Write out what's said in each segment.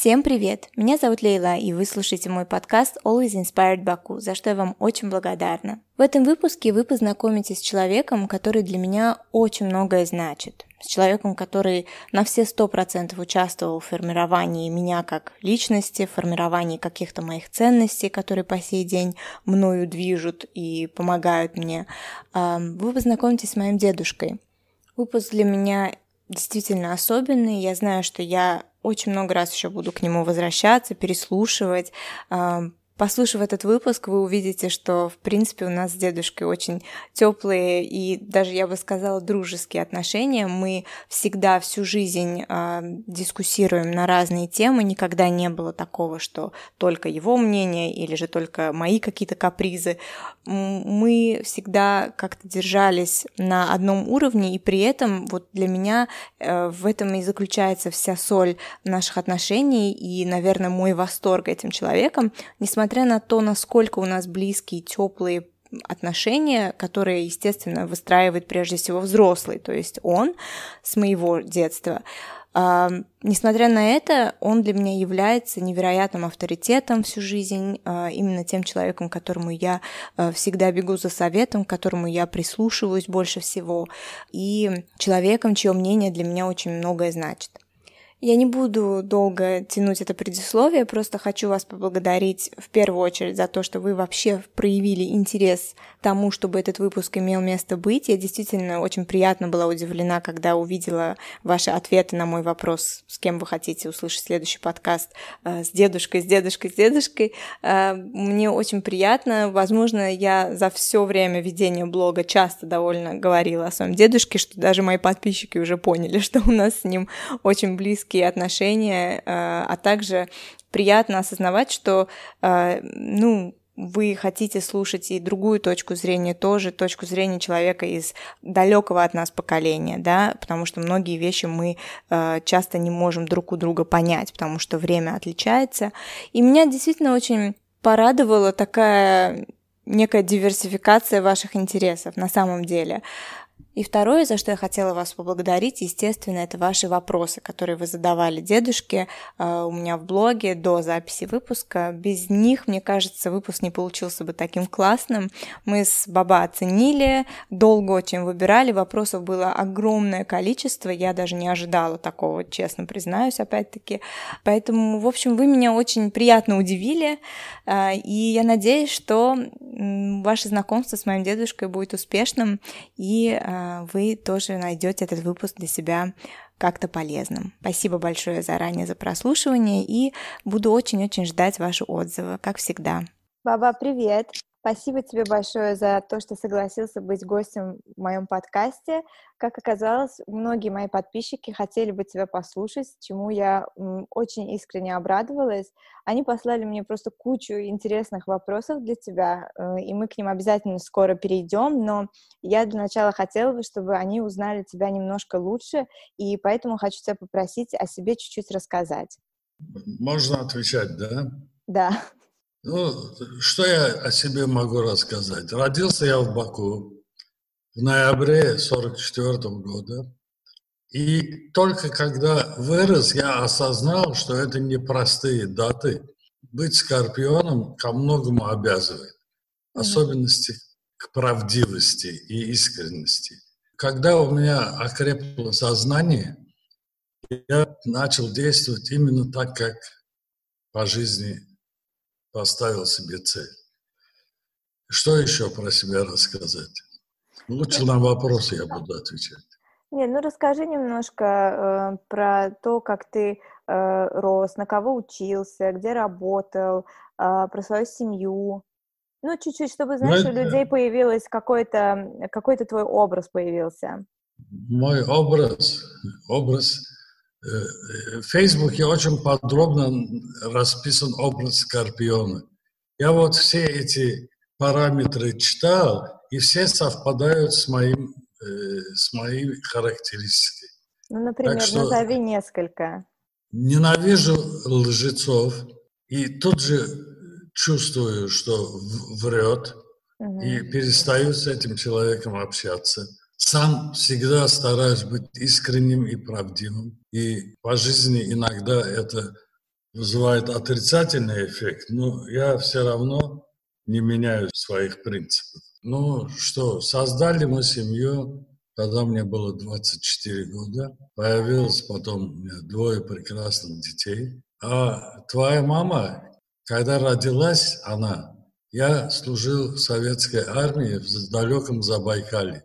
Всем привет! Меня зовут Лейла, и вы слушаете мой подкаст Always Inspired Baku, за что я вам очень благодарна. В этом выпуске вы познакомитесь с человеком, который для меня очень многое значит. С человеком, который на все сто процентов участвовал в формировании меня как личности, в формировании каких-то моих ценностей, которые по сей день мною движут и помогают мне. Вы познакомитесь с моим дедушкой. Выпуск для меня действительно особенный. Я знаю, что я очень много раз еще буду к нему возвращаться, переслушивать, Послушав этот выпуск, вы увидите, что, в принципе, у нас с дедушкой очень теплые и даже, я бы сказала, дружеские отношения. Мы всегда всю жизнь э, дискуссируем на разные темы. Никогда не было такого, что только его мнение или же только мои какие-то капризы. Мы всегда как-то держались на одном уровне, и при этом вот для меня э, в этом и заключается вся соль наших отношений и, наверное, мой восторг этим человеком, несмотря несмотря на то, насколько у нас близкие, теплые отношения, которые, естественно, выстраивает прежде всего взрослый, то есть он с моего детства. А, несмотря на это, он для меня является невероятным авторитетом всю жизнь, а, именно тем человеком, которому я а, всегда бегу за советом, которому я прислушиваюсь больше всего, и человеком, чье мнение для меня очень многое значит. Я не буду долго тянуть это предисловие, просто хочу вас поблагодарить в первую очередь за то, что вы вообще проявили интерес тому, чтобы этот выпуск имел место быть. Я действительно очень приятно была удивлена, когда увидела ваши ответы на мой вопрос, с кем вы хотите услышать следующий подкаст, э, с дедушкой, с дедушкой, с дедушкой. Э, мне очень приятно. Возможно, я за все время ведения блога часто довольно говорила о своем дедушке, что даже мои подписчики уже поняли, что у нас с ним очень близкий близкие отношения, э, а также приятно осознавать, что, э, ну, вы хотите слушать и другую точку зрения тоже, точку зрения человека из далекого от нас поколения, да, потому что многие вещи мы э, часто не можем друг у друга понять, потому что время отличается. И меня действительно очень порадовала такая некая диверсификация ваших интересов на самом деле. И второе, за что я хотела вас поблагодарить, естественно, это ваши вопросы, которые вы задавали дедушке э, у меня в блоге до записи выпуска. Без них, мне кажется, выпуск не получился бы таким классным. Мы с Баба оценили, долго очень выбирали, вопросов было огромное количество, я даже не ожидала такого, честно признаюсь, опять-таки. Поэтому, в общем, вы меня очень приятно удивили, э, и я надеюсь, что ваше знакомство с моим дедушкой будет успешным, и э, вы тоже найдете этот выпуск для себя как-то полезным. Спасибо большое заранее за прослушивание и буду очень-очень ждать ваши отзывы, как всегда. Баба, привет! Спасибо тебе большое за то, что согласился быть гостем в моем подкасте. Как оказалось, многие мои подписчики хотели бы тебя послушать, чему я очень искренне обрадовалась. Они послали мне просто кучу интересных вопросов для тебя, э, и мы к ним обязательно скоро перейдем, но я для начала хотела бы, чтобы они узнали тебя немножко лучше, и поэтому хочу тебя попросить о себе чуть-чуть рассказать. Можно отвечать, да? Да. Ну, что я о себе могу рассказать? Родился я в Баку в ноябре 44 года. И только когда вырос, я осознал, что это непростые даты. Быть скорпионом ко многому обязывает. Особенности к правдивости и искренности. Когда у меня окрепло сознание, я начал действовать именно так, как по жизни поставил себе цель. Что еще про себя рассказать? Лучше на вопросы я буду отвечать. Нет, ну расскажи немножко э, про то, как ты э, рос, на кого учился, где работал, э, про свою семью. Ну, чуть-чуть, чтобы, знаешь, ну, это... у людей появилось какой-то, какой-то твой образ появился. Мой образ, образ в Фейсбуке очень подробно расписан образ Скорпиона. Я вот все эти параметры читал, и все совпадают с, моим, э, с моей характеристикой. Ну, например, что назови несколько. Ненавижу лжецов, и тут же чувствую, что врет, угу. и перестаю с этим человеком общаться – сам всегда стараюсь быть искренним и правдивым. И по жизни иногда это вызывает отрицательный эффект, но я все равно не меняю своих принципов. Ну что, создали мы семью, когда мне было 24 года. Появилось потом у меня двое прекрасных детей. А твоя мама, когда родилась она, я служил в советской армии в далеком Забайкале.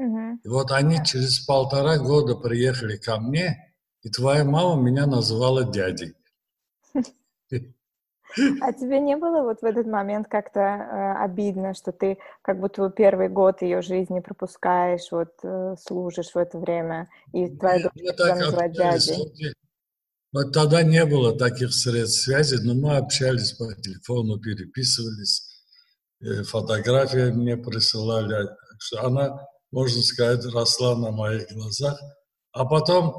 Угу. И вот они через полтора года приехали ко мне, и твоя мама меня называла дядей. А тебе не было вот в этот момент как-то э, обидно, что ты как будто первый год ее жизни пропускаешь, вот э, служишь в это время, и твоя дочь тебя называет дядей? Вот тогда не было таких средств связи, но мы общались по телефону, переписывались, э, фотографии мне присылали. Она, можно сказать, росла на моих глазах. А потом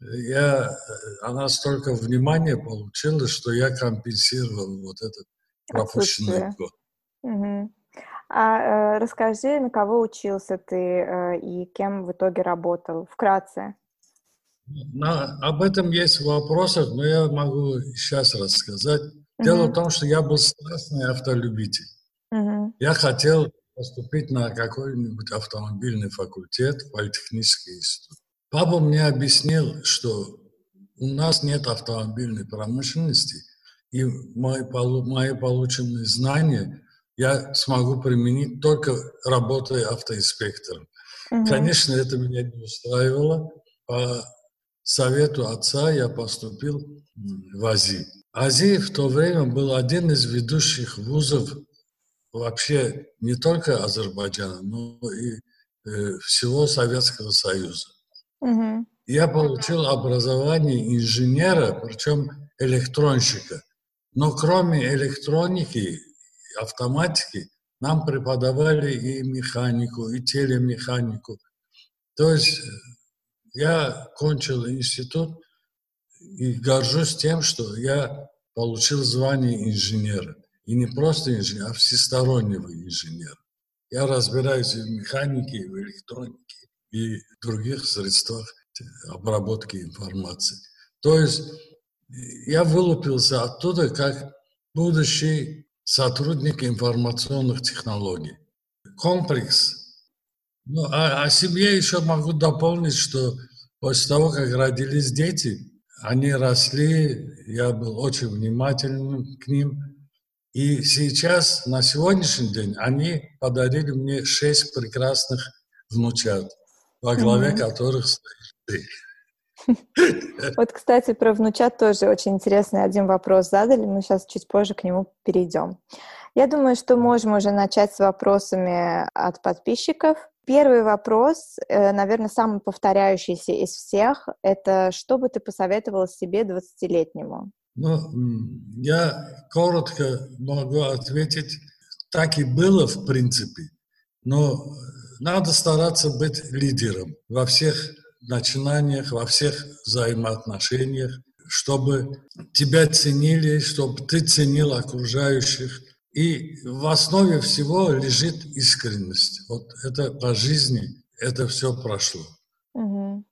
я, э, она столько внимания получила, что я компенсировал вот этот пропущенный год. Угу. А э, расскажи, на кого учился ты э, и кем в итоге работал? Вкратце. На, об этом есть вопросы, но я могу сейчас рассказать. Дело в том, что я был страстный автолюбитель. Угу. Я хотел поступить на какой-нибудь автомобильный факультет, политехнический институт. Папа мне объяснил, что у нас нет автомобильной промышленности, и мои, мои полученные знания я смогу применить только работая автоинспектором. Угу. Конечно, это меня не устраивало. По совету отца я поступил в АЗИ. АЗИ в то время был один из ведущих вузов вообще не только Азербайджана, но и э, всего Советского Союза. Угу. Я получил образование инженера, причем электронщика. Но кроме электроники, автоматики, нам преподавали и механику, и телемеханику. То есть э, я кончил институт и горжусь тем, что я получил звание инженера. И не просто инженера, а всестороннего инженера. Я разбираюсь в механике, в электронике, и других средствах обработки информации. То есть я вылупился оттуда как будущий сотрудник информационных технологий. Комплекс. Ну, а о семье еще могу дополнить, что после того, как родились дети, они росли, я был очень внимательным к ним. И сейчас, на сегодняшний день, они подарили мне шесть прекрасных внучат во главе mm-hmm. которых стоишь ты. Вот, кстати, про внучат тоже очень интересный один вопрос задали, мы сейчас чуть позже к нему перейдем. Я думаю, что можем уже начать с вопросами от подписчиков. Первый вопрос, э, наверное, самый повторяющийся из всех, это что бы ты посоветовал себе 20-летнему? Ну, я коротко могу ответить, так и было в принципе, но надо стараться быть лидером во всех начинаниях, во всех взаимоотношениях, чтобы тебя ценили, чтобы ты ценил окружающих. И в основе всего лежит искренность. Вот это по жизни, это все прошло.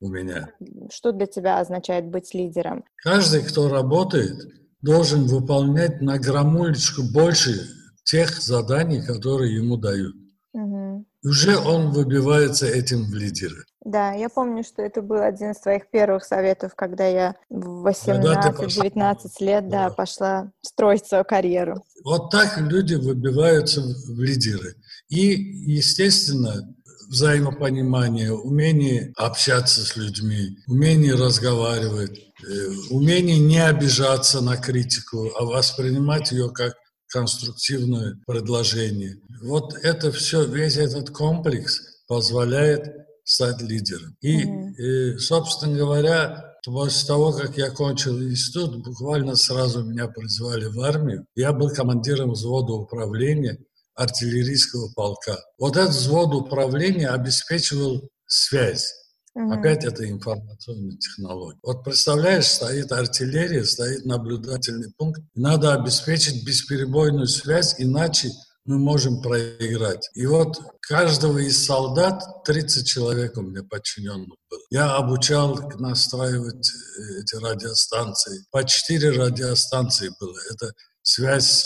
У меня. Что для тебя означает быть лидером? Каждый, кто работает, должен выполнять на граммулечку больше тех заданий, которые ему дают. Угу. Уже он выбивается этим в лидеры. Да, я помню, что это был один из твоих первых советов, когда я в 18-19 лет да, да, пошла строить свою карьеру. Вот так люди выбиваются в лидеры. И, естественно, взаимопонимание, умение общаться с людьми, умение разговаривать, э, умение не обижаться на критику, а воспринимать ее как конструктивное предложение. Вот это все, весь этот комплекс позволяет стать лидером. И, mm-hmm. и собственно говоря, после того, как я кончил институт, буквально сразу меня призвали в армию. Я был командиром взвода управления артиллерийского полка. Вот этот взвод управления обеспечивал связь Угу. Опять это информационная технология. Вот представляешь, стоит артиллерия, стоит наблюдательный пункт. Надо обеспечить бесперебойную связь, иначе мы можем проиграть. И вот каждого из солдат 30 человек у меня подчиненных было. Я обучал настраивать э, эти радиостанции. По 4 радиостанции было. Это связь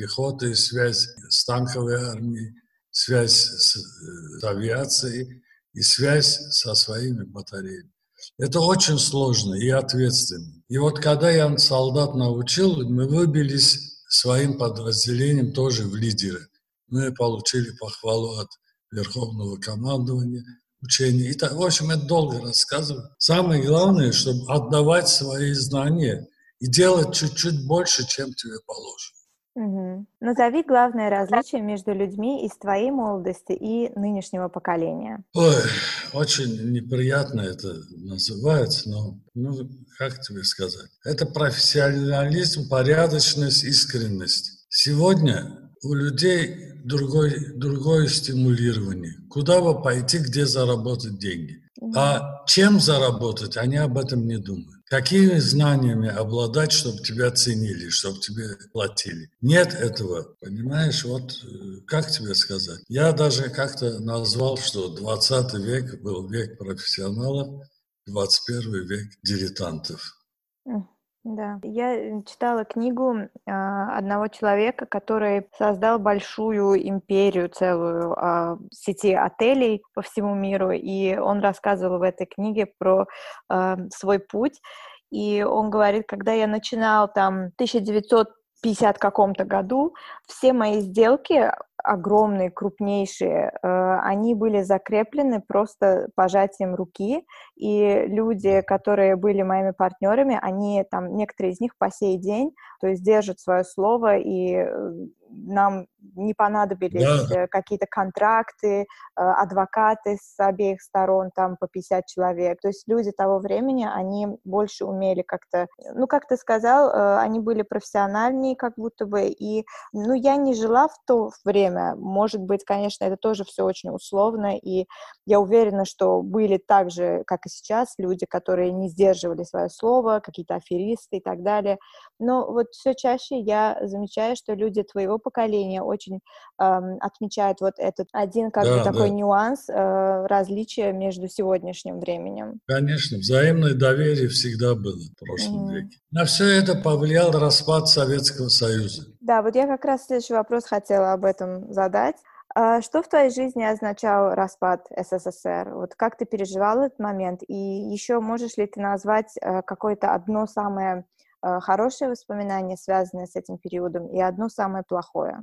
пехотой, связь с танковой армией, связь с, с авиацией и связь со своими батареями. Это очень сложно и ответственно. И вот когда я солдат научил, мы выбились своим подразделением тоже в лидеры. Мы получили похвалу от Верховного командования, учения. И так, в общем, это долго рассказывать. Самое главное, чтобы отдавать свои знания и делать чуть-чуть больше, чем тебе положено. Угу. Назови главное различие между людьми из твоей молодости и нынешнего поколения. Ой, очень неприятно это называется, но ну, как тебе сказать? Это профессионализм, порядочность, искренность. Сегодня у людей другой, другое стимулирование. Куда бы пойти, где заработать деньги. А чем заработать, они об этом не думают. Какими знаниями обладать, чтобы тебя ценили, чтобы тебе платили? Нет этого, понимаешь? Вот э, как тебе сказать? Я даже как-то назвал, что 20 век был век профессионалов, 21 век дилетантов. Да, я читала книгу э, одного человека, который создал большую империю, целую э, сети отелей по всему миру, и он рассказывал в этой книге про э, свой путь. И он говорит, когда я начинал там 1950 каком-то году, все мои сделки огромные, крупнейшие, э, они были закреплены просто пожатием руки, и люди, которые были моими партнерами, они там, некоторые из них по сей день, то есть держат свое слово, и э, нам не понадобились да. Э, какие-то контракты, адвокаты с обеих сторон, там по 50 человек. То есть люди того времени, они больше умели как-то, ну, как ты сказал, они были профессиональнее как будто бы, и, ну, я не жила в то время. Может быть, конечно, это тоже все очень условно, и я уверена, что были так же, как и сейчас, люди, которые не сдерживали свое слово, какие-то аферисты и так далее. Но вот все чаще я замечаю, что люди твоего поколения очень эм, отмечают вот этот один как да, бы такой да. нюанс э, различия между сегодняшним временем. Конечно, взаимное доверие всегда было в прошлом mm-hmm. веке. На все это повлиял распад Советского Союза. Да, вот я как раз следующий вопрос хотела об этом задать. А что в твоей жизни означал распад СССР? Вот как ты переживал этот момент? И еще можешь ли ты назвать э, какое-то одно самое э, хорошее воспоминание, связанное с этим периодом, и одно самое плохое?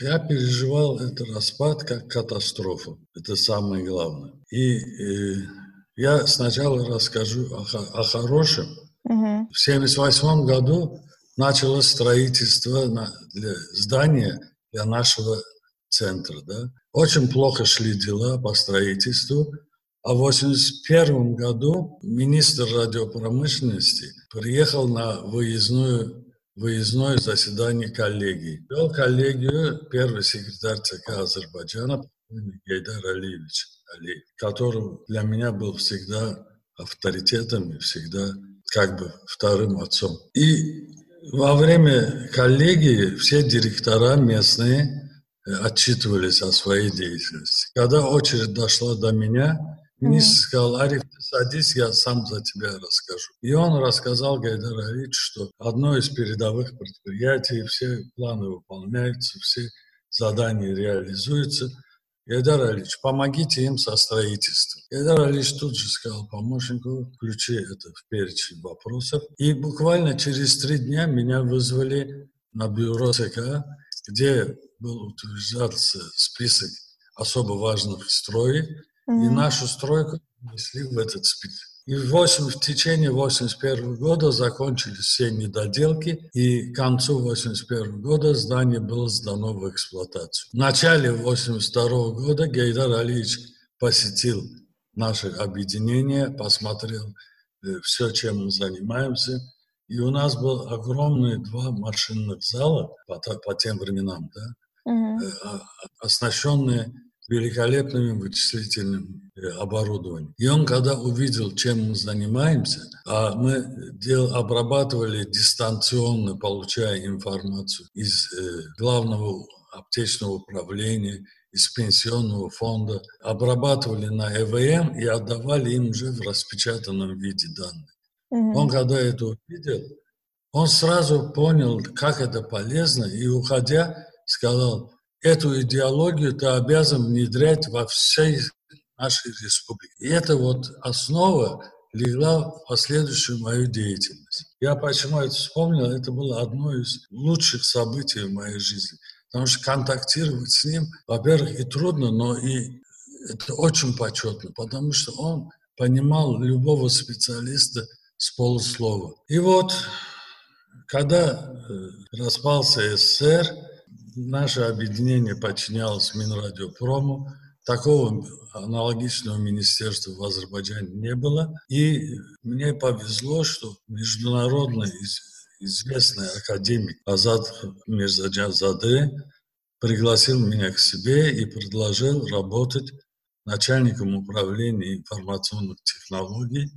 Я переживал этот распад как катастрофу. Это самое главное. И, и я сначала расскажу о, о хорошем. Угу. В 1978 году началось строительство для здания для нашего центра. Да? Очень плохо шли дела по строительству. А в 1981 году министр радиопромышленности приехал на выездную, выездное заседание коллегии. Вел коллегию первый секретарь ЦК Азербайджана Гейдар Алиевич Алиев, который для меня был всегда авторитетом и всегда как бы вторым отцом. И во время коллегии все директора местные э, отчитывались о своей деятельности. Когда очередь дошла до меня, министр сказал, Ариф, ты садись, я сам за тебя расскажу. И он рассказал Гайдар Алич, что одно из передовых предприятий, все планы выполняются, все задания реализуются – Гайдар Алич, помогите им со строительством. Гайдар Алич тут же сказал помощнику, включи это в перечень вопросов. И буквально через три дня меня вызвали на бюро ЦК, где был утверждался список особо важных строек, mm-hmm. И нашу стройку внесли в этот список. И в, 8, в течение 81 года закончились все недоделки, и к концу 81 года здание было сдано в эксплуатацию. В начале 82 года Гейдар Алиевич посетил наше объединение, посмотрел э, все, чем мы занимаемся, и у нас было огромные два машинных зала по, по тем временам, да, mm-hmm. оснащенные великолепным вычислительным э, оборудованием. И он, когда увидел, чем мы занимаемся, а мы дел, обрабатывали дистанционно, получая информацию из э, главного аптечного управления, из пенсионного фонда, обрабатывали на ЭВМ и отдавали им уже в распечатанном виде данные. Mm-hmm. Он, когда это увидел, он сразу понял, как это полезно, и, уходя, сказал, эту идеологию ты обязан внедрять во всей нашей республике. И это вот основа легла в последующую мою деятельность. Я почему это вспомнил, это было одно из лучших событий в моей жизни. Потому что контактировать с ним, во-первых, и трудно, но и это очень почетно, потому что он понимал любого специалиста с полуслова. И вот, когда э, распался СССР, наше объединение подчинялось Минрадиопрому, такого аналогичного министерства в Азербайджане не было. И мне повезло, что международный известный академик Азад Мирзаджазаде пригласил меня к себе и предложил работать начальником управления информационных технологий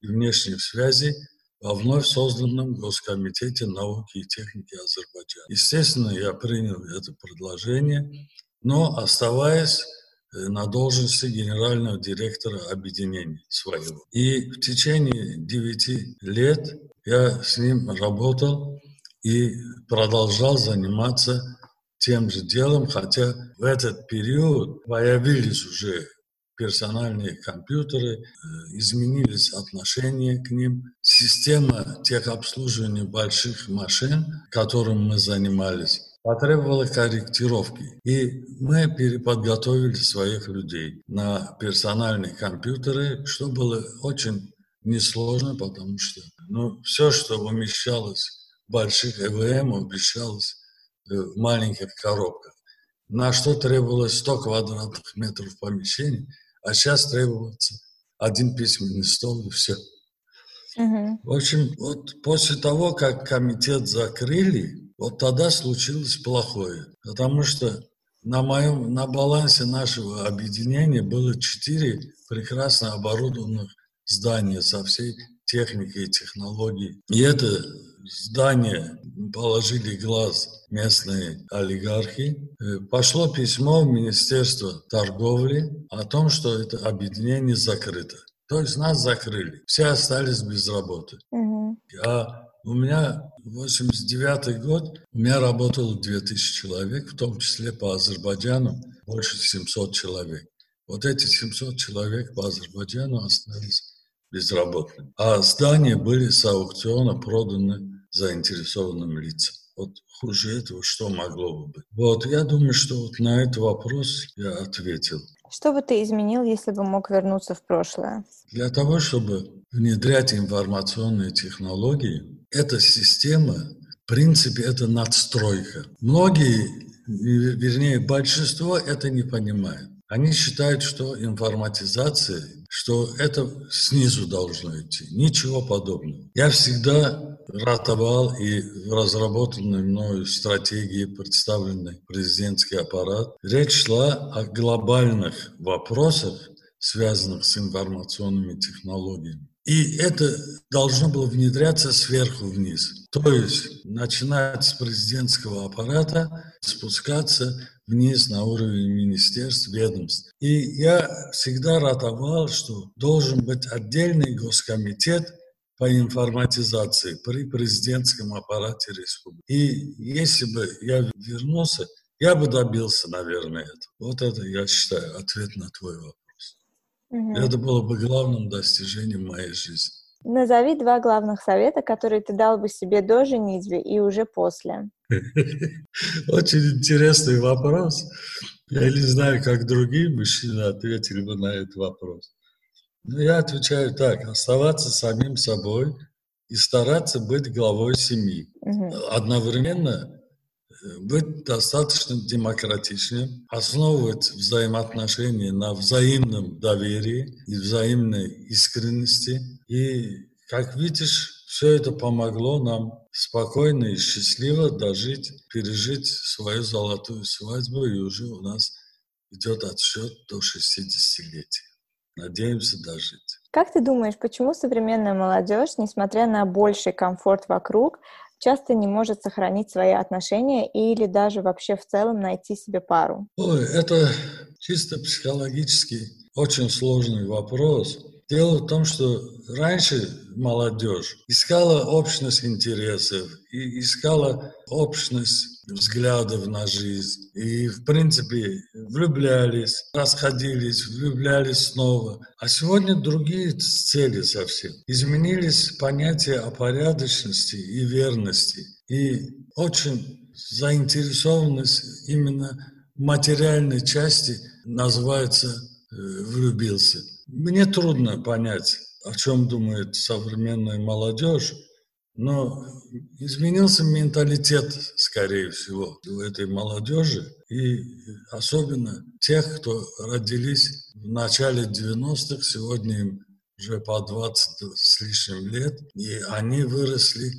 и внешних связей во вновь созданном Госкомитете науки и техники Азербайджана. Естественно, я принял это предложение, но оставаясь э, на должности генерального директора объединения своего. И в течение девяти лет я с ним работал и продолжал заниматься тем же делом, хотя в этот период появились уже персональные компьютеры, э, изменились отношения к ним. Система техобслуживания больших машин, которым мы занимались, потребовала корректировки. И мы переподготовили своих людей на персональные компьютеры, что было очень несложно, потому что ну, все, что умещалось в больших ЭВМ, умещалось э, в маленьких коробках. На что требовалось 100 квадратных метров помещения, а сейчас требуется один письменный стол и все. Угу. В общем, вот после того, как комитет закрыли, вот тогда случилось плохое. Потому что на моем, на балансе нашего объединения было четыре прекрасно оборудованных здания со всей техникой и технологией. И это здание положили глаз местные олигархи. Э, пошло письмо в Министерство торговли о том, что это объединение закрыто. То есть нас закрыли. Все остались без работы. Угу. А у меня 89 год, у меня работало 2000 человек, в том числе по Азербайджану больше 700 человек. Вот эти 700 человек по Азербайджану остались безработными. А здания были с аукциона проданы заинтересованным лицам. Вот хуже этого что могло бы быть? Вот, я думаю, что вот на этот вопрос я ответил. Что бы ты изменил, если бы мог вернуться в прошлое? Для того, чтобы внедрять информационные технологии, эта система, в принципе, это надстройка. Многие, вернее, большинство это не понимают. Они считают, что информатизация, что это снизу должно идти. Ничего подобного. Я всегда ратовал и в мною стратегии, представленной президентский аппарат, речь шла о глобальных вопросах, связанных с информационными технологиями. И это должно было внедряться сверху вниз. То есть начинать с президентского аппарата, спускаться вниз на уровень министерств, ведомств. И я всегда ратовал, что должен быть отдельный госкомитет по информатизации при президентском аппарате республики. И если бы я вернулся, я бы добился, наверное, этого. Вот это, я считаю, ответ на твой вопрос. Угу. Это было бы главным достижением моей жизни. Назови два главных совета, которые ты дал бы себе до женитьбы и уже после. Очень интересный вопрос. Я не знаю, как другие мужчины ответили бы на этот вопрос. Но я отвечаю так. Оставаться самим собой и стараться быть главой семьи. Угу. Одновременно быть достаточно демократичным, основывать взаимоотношения на взаимном доверии и взаимной искренности. И, как видишь, все это помогло нам спокойно и счастливо дожить, пережить свою золотую свадьбу, и уже у нас идет отсчет до 60-летия. Надеемся дожить. Как ты думаешь, почему современная молодежь, несмотря на больший комфорт вокруг, часто не может сохранить свои отношения или даже вообще в целом найти себе пару? Ой, это чисто психологический очень сложный вопрос. Дело в том, что раньше молодежь искала общность интересов, и искала общность взглядов на жизнь. И, в принципе, влюблялись, расходились, влюблялись снова. А сегодня другие цели совсем. Изменились понятия о порядочности и верности. И очень заинтересованность именно материальной части называется э, влюбился. Мне трудно понять, о чем думает современная молодежь, но изменился менталитет, скорее всего, у этой молодежи, и особенно тех, кто родились в начале 90-х, сегодня им уже по 20 с лишним лет, и они выросли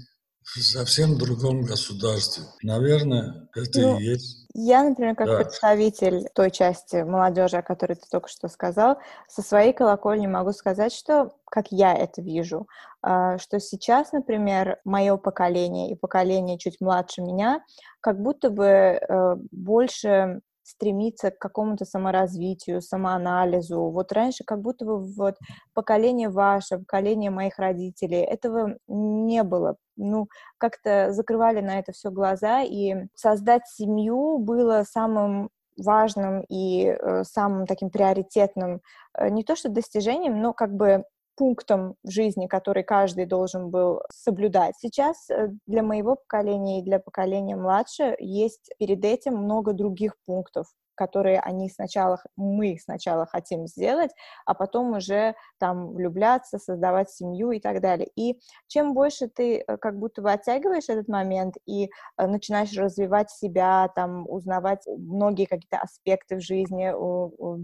в совсем другом государстве. Наверное, это ну, и есть я, например, как да. представитель той части молодежи, о которой ты только что сказал, со своей колокольни могу сказать, что, как я это вижу, а, что сейчас, например, мое поколение и поколение чуть младше меня, как будто бы э, больше стремиться к какому-то саморазвитию, самоанализу. Вот раньше как будто бы вот поколение ваше, поколение моих родителей, этого не было. Ну, как-то закрывали на это все глаза, и создать семью было самым важным и э, самым таким приоритетным э, не то что достижением, но как бы пунктом в жизни, который каждый должен был соблюдать. Сейчас э, для моего поколения и для поколения младше есть перед этим много других пунктов, которые они сначала, мы сначала хотим сделать, а потом уже там влюбляться, создавать семью и так далее. И чем больше ты э, как будто бы оттягиваешь этот момент и э, начинаешь развивать себя, там, узнавать многие какие-то аспекты в жизни,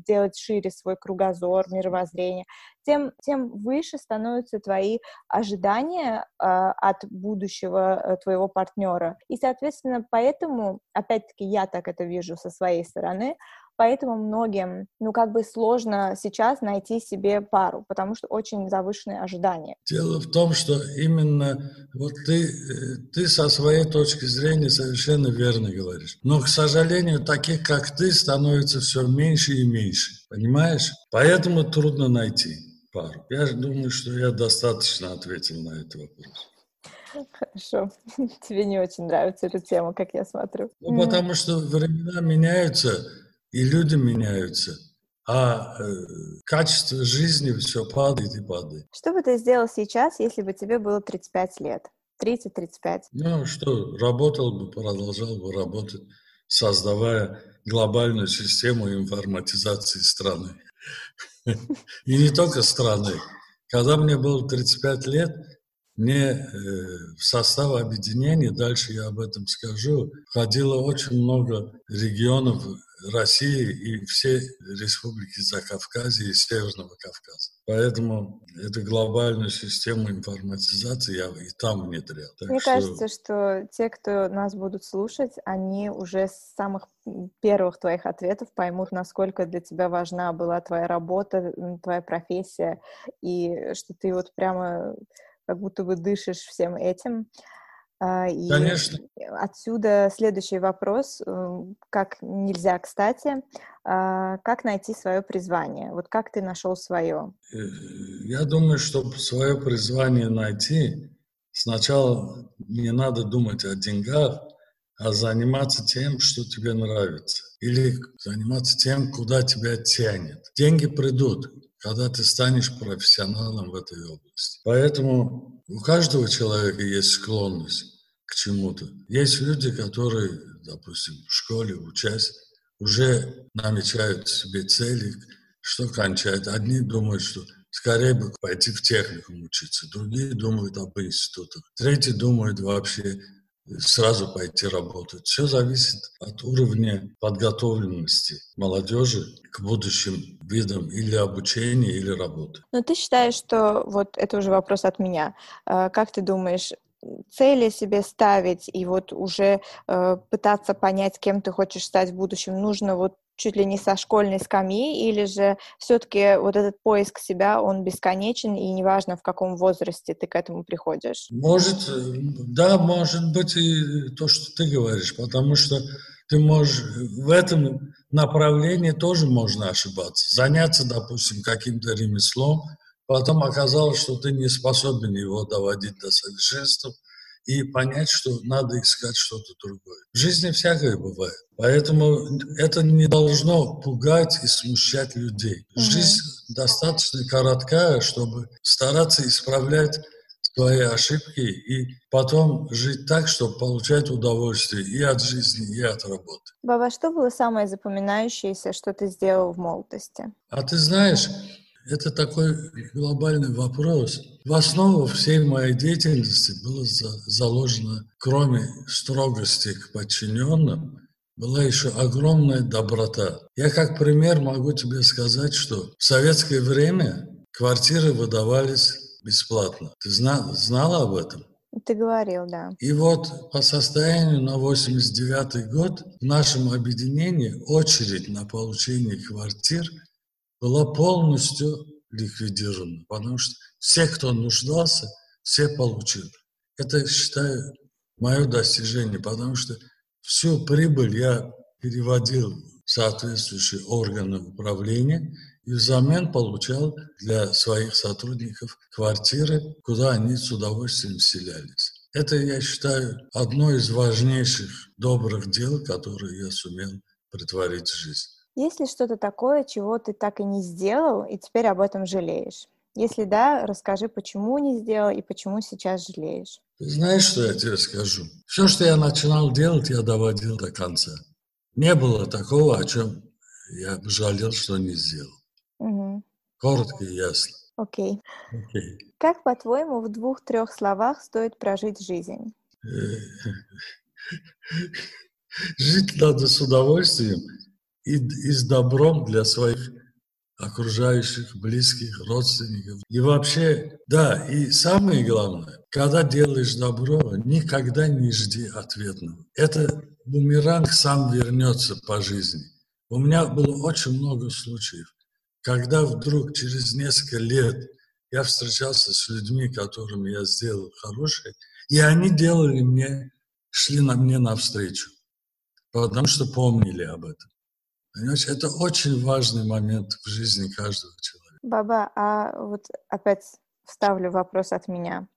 делать шире свой кругозор, мировоззрение, тем, тем выше становятся твои ожидания э, от будущего э, твоего партнера. И, соответственно, поэтому, опять-таки, я так это вижу со своей стороны, поэтому многим, ну, как бы сложно сейчас найти себе пару, потому что очень завышенные ожидания. Дело в том, что именно вот ты, э, ты со своей точки зрения совершенно верно говоришь. Но, к сожалению, таких, как ты, становится все меньше и меньше. Понимаешь? Поэтому трудно найти пару. Я думаю, что я достаточно ответил на этот вопрос. Хорошо. Тебе не очень нравится эта тема, как я смотрю. Ну, потому что времена меняются, и люди меняются, а э, качество жизни все падает и падает. Что бы ты сделал сейчас, если бы тебе было 35 лет? 30-35? Ну что, работал бы, продолжал бы работать, создавая глобальную систему информатизации страны. И не только страны. Когда мне было 35 лет, мне э, в состав объединения, дальше я об этом скажу, входило очень много регионов России и все республики Закавказья и Северного Кавказа. Поэтому эту глобальную систему информатизации я и там внедрял. Так Мне что... кажется, что те, кто нас будут слушать, они уже с самых первых твоих ответов поймут, насколько для тебя важна была твоя работа, твоя профессия, и что ты вот прямо как будто бы дышишь всем этим. А, и Конечно. Отсюда следующий вопрос, э, как нельзя кстати, а, как найти свое призвание? Вот как ты нашел свое? Э, я думаю, чтобы свое призвание найти, сначала не надо думать о деньгах, а заниматься тем, что тебе нравится. Или заниматься тем, куда тебя тянет. Деньги придут, когда ты станешь профессионалом в этой области. Поэтому у каждого человека есть склонность к чему-то. Есть люди, которые, допустим, в школе учась, уже намечают себе цели, что кончать. Одни думают, что скорее бы пойти в техникум учиться, другие думают об институтах, третьи думают вообще сразу пойти работать. Все зависит от уровня подготовленности молодежи к будущим видам или обучения, или работы. Но ты считаешь, что вот это уже вопрос от меня. А, как ты думаешь, цели себе ставить и вот уже э, пытаться понять, кем ты хочешь стать в будущем, нужно вот чуть ли не со школьной скамьи, или же все-таки вот этот поиск себя, он бесконечен, и неважно, в каком возрасте ты к этому приходишь? Может, да, может быть и то, что ты говоришь, потому что ты можешь в этом направлении тоже можно ошибаться. Заняться, допустим, каким-то ремеслом, потом оказалось, что ты не способен его доводить до совершенства, и понять, что надо искать что-то другое. В жизни всякое бывает. Поэтому это не должно пугать и смущать людей. Жизнь достаточно короткая, чтобы стараться исправлять свои ошибки и потом жить так, чтобы получать удовольствие и от жизни, и от работы. Баба, что было самое запоминающееся, что ты сделал в молодости? А ты знаешь, это такой глобальный вопрос. В основу всей моей деятельности было заложено, кроме строгости к подчиненным, была еще огромная доброта. Я как пример могу тебе сказать, что в советское время квартиры выдавались бесплатно. Ты знала, знала об этом? Ты говорил, да. И вот по состоянию на 89 год в нашем объединении очередь на получение квартир была полностью ликвидирована, потому что все, кто нуждался, все получили. Это, считаю, мое достижение, потому что всю прибыль я переводил в соответствующие органы управления – и взамен получал для своих сотрудников квартиры, куда они с удовольствием вселялись. Это, я считаю, одно из важнейших добрых дел, которые я сумел притворить в жизнь. Есть ли что-то такое, чего ты так и не сделал, и теперь об этом жалеешь? Если да, расскажи, почему не сделал и почему сейчас жалеешь. Ты знаешь, что я тебе скажу? Все, что я начинал делать, я доводил до конца. Не было такого, о чем я жалел, что не сделал. Угу. Коротко и ясно. Окей. Окей. Как, по-твоему, в двух-трех словах стоит прожить жизнь? Жить надо с удовольствием и, и с добром для своих окружающих, близких, родственников. И вообще, да, и самое главное, когда делаешь добро, никогда не жди ответного. Это бумеранг сам вернется по жизни. У меня было очень много случаев когда вдруг через несколько лет я встречался с людьми, которым я сделал хорошее, и они делали мне, шли на мне навстречу, потому что помнили об этом. Понимаете, это очень важный момент в жизни каждого человека. Баба, а вот опять вставлю вопрос от меня.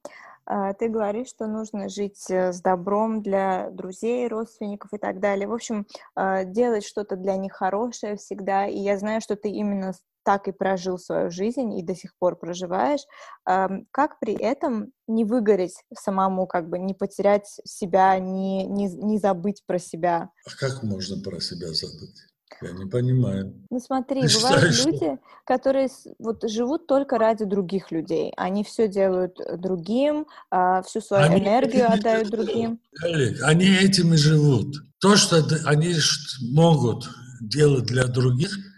А, ты говоришь, что нужно жить э, с добром для друзей, родственников и так далее. В общем, а, делать что-то для них хорошее всегда. И я знаю, что ты именно так и прожил свою жизнь и до сих пор проживаешь, как при этом не выгореть самому, как бы не потерять себя, не, не, не забыть про себя? А как можно про себя забыть? Я не понимаю. Ну смотри, Ты бывают считаешь, люди, что... которые вот живут только ради других людей. Они все делают другим, а, всю свою они энергию отдают другим. Олег, они этим и живут. То, что они могут делать для других –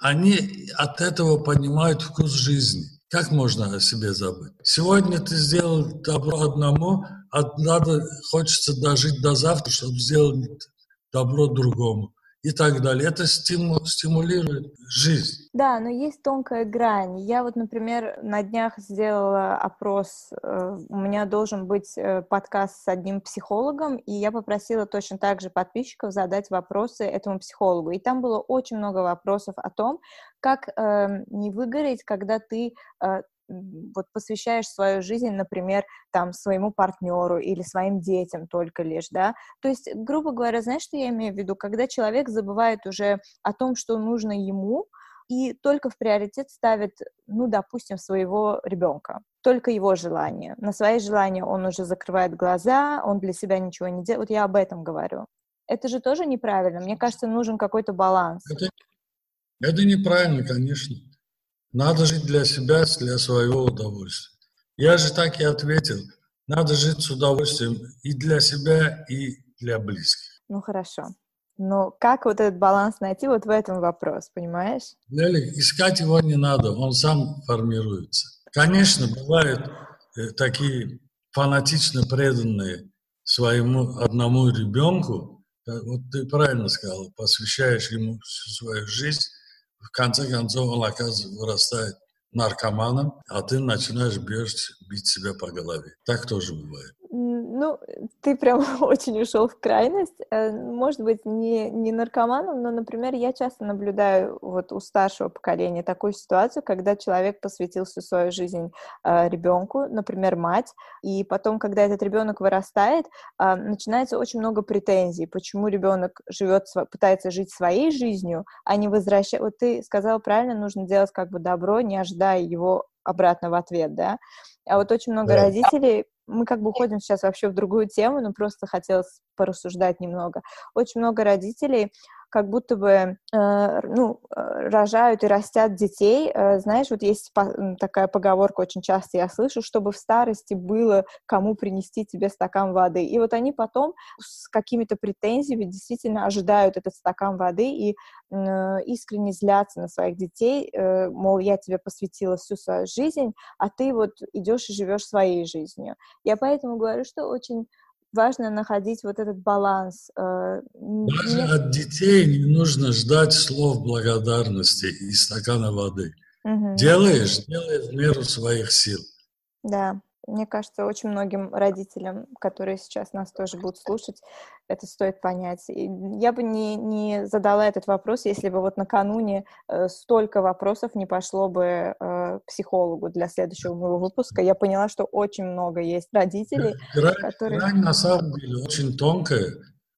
они от этого понимают вкус жизни. Как можно о себе забыть? Сегодня ты сделал добро одному, а надо, хочется дожить до завтра, чтобы сделать добро другому и так далее. Это стиму, стимулирует жизнь. Да, но есть тонкая грань. Я вот, например, на днях сделала опрос. Э, у меня должен быть э, подкаст с одним психологом, и я попросила точно так же подписчиков задать вопросы этому психологу. И там было очень много вопросов о том, как э, не выгореть, когда ты э, вот посвящаешь свою жизнь, например, там, своему партнеру или своим детям только лишь, да, то есть, грубо говоря, знаешь, что я имею в виду? Когда человек забывает уже о том, что нужно ему, и только в приоритет ставит, ну, допустим, своего ребенка, только его желание. На свои желания он уже закрывает глаза, он для себя ничего не делает. Вот я об этом говорю. Это же тоже неправильно. Мне кажется, нужен какой-то баланс. Это, это неправильно, конечно. Надо жить для себя, для своего удовольствия. Я же так и ответил. Надо жить с удовольствием и для себя, и для близких. Ну хорошо. Но как вот этот баланс найти, вот в этом вопрос, понимаешь? Лели, искать его не надо, он сам формируется. Конечно, бывают э, такие фанатично преданные своему одному ребенку, вот ты правильно сказал, посвящаешь ему всю свою жизнь, в конце концов он, оказывается, вырастает наркоманом, а ты начинаешь бежать, бить себя по голове. Так тоже бывает. Ну, ты прям очень ушел в крайность. Э, может быть, не, не наркоманом, но, например, я часто наблюдаю вот у старшего поколения такую ситуацию, когда человек посвятил всю свою жизнь э, ребенку, например, мать, и потом, когда этот ребенок вырастает, э, начинается очень много претензий, почему ребенок живет, пытается жить своей жизнью, а не возвращать. Вот ты сказала правильно, нужно делать как бы добро, не ожидая его обратно в ответ, да. А вот очень много да. родителей мы как бы уходим сейчас вообще в другую тему, но просто хотелось порассуждать немного. Очень много родителей как будто бы э, ну, э, рожают и растят детей. Э, знаешь, вот есть такая поговорка, очень часто я слышу, чтобы в старости было кому принести тебе стакан воды. И вот они потом с какими-то претензиями действительно ожидают этот стакан воды и искренне злятся на своих детей, мол, я тебе посвятила всю свою жизнь, а ты вот идешь и живешь своей жизнью. Я поэтому говорю, что очень важно находить вот этот баланс. Э, Даже от детей не нужно ждать слов благодарности и стакана воды. Угу. Делаешь, делай в меру своих сил. Да. Мне кажется, очень многим родителям, которые сейчас нас тоже будут слушать, это стоит понять. И я бы не, не задала этот вопрос, если бы вот накануне э, столько вопросов не пошло бы э, психологу для следующего моего выпуска. Я поняла, что очень много есть родителей, грань, которые... Грань на самом деле очень тонкая,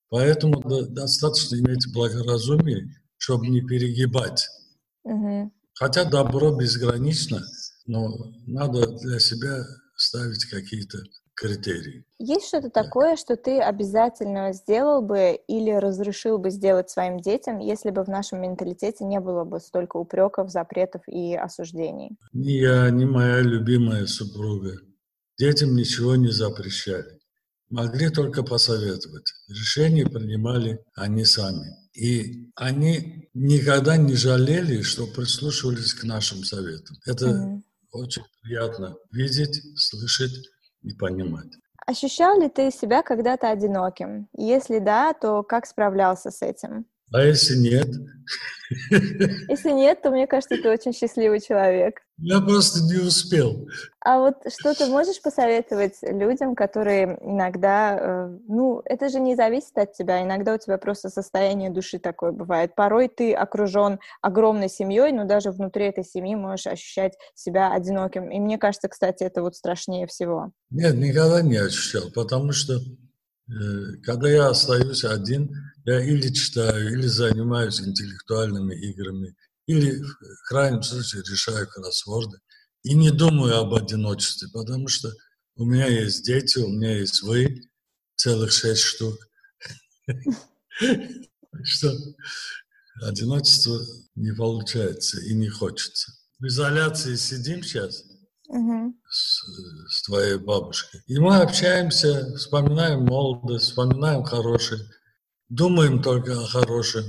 поэтому достаточно иметь благоразумие, чтобы не перегибать. Угу. Хотя добро безгранично, но надо для себя ставить какие-то критерии. Есть что-то такое, что ты обязательно сделал бы или разрешил бы сделать своим детям, если бы в нашем менталитете не было бы столько упреков, запретов и осуждений? Ни я, ни моя любимая супруга детям ничего не запрещали. Могли только посоветовать. Решения принимали они сами. И они никогда не жалели, что прислушивались к нашим советам. Это mm-hmm очень приятно видеть, слышать и понимать. Ощущал ли ты себя когда-то одиноким? Если да, то как справлялся с этим? А если нет? Если нет, то мне кажется, ты очень счастливый человек. Я просто не успел. А вот что ты можешь посоветовать людям, которые иногда, э, ну, это же не зависит от тебя, иногда у тебя просто состояние души такое бывает. Порой ты окружен огромной семьей, но даже внутри этой семьи можешь ощущать себя одиноким. И мне кажется, кстати, это вот страшнее всего. Нет, никогда не ощущал, потому что когда я остаюсь один, я или читаю, или занимаюсь интеллектуальными играми, или в крайнем случае решаю кроссворды. И не думаю об одиночестве, потому что у меня есть дети, у меня есть вы, целых шесть штук. Что одиночество не получается и не хочется. В изоляции сидим сейчас с, с твоей бабушкой. И мы общаемся, вспоминаем молодость, вспоминаем хорошее думаем только о хорошем,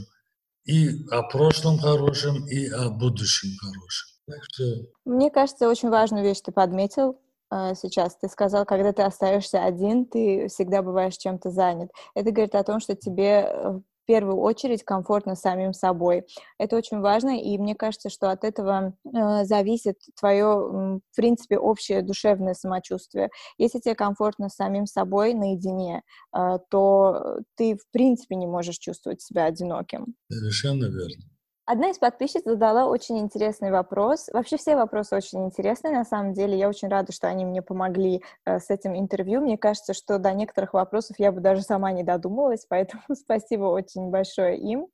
и о прошлом хорошем, и о будущем хорошем. Так что... Мне кажется, очень важную вещь ты подметил э, сейчас. Ты сказал, когда ты остаешься один, ты всегда бываешь чем-то занят. Это говорит о том, что тебе э, в первую очередь комфортно самим собой. Это очень важно, и мне кажется, что от этого э, зависит твое, в принципе, общее душевное самочувствие. Если тебе комфортно самим собой наедине, э, то ты, в принципе, не можешь чувствовать себя одиноким. Совершенно верно. Одна из подписчиц задала очень интересный вопрос. Вообще все вопросы очень интересные, на самом деле. Я очень рада, что они мне помогли э, с этим интервью. Мне кажется, что до некоторых вопросов я бы даже сама не додумалась, поэтому спасибо очень большое им.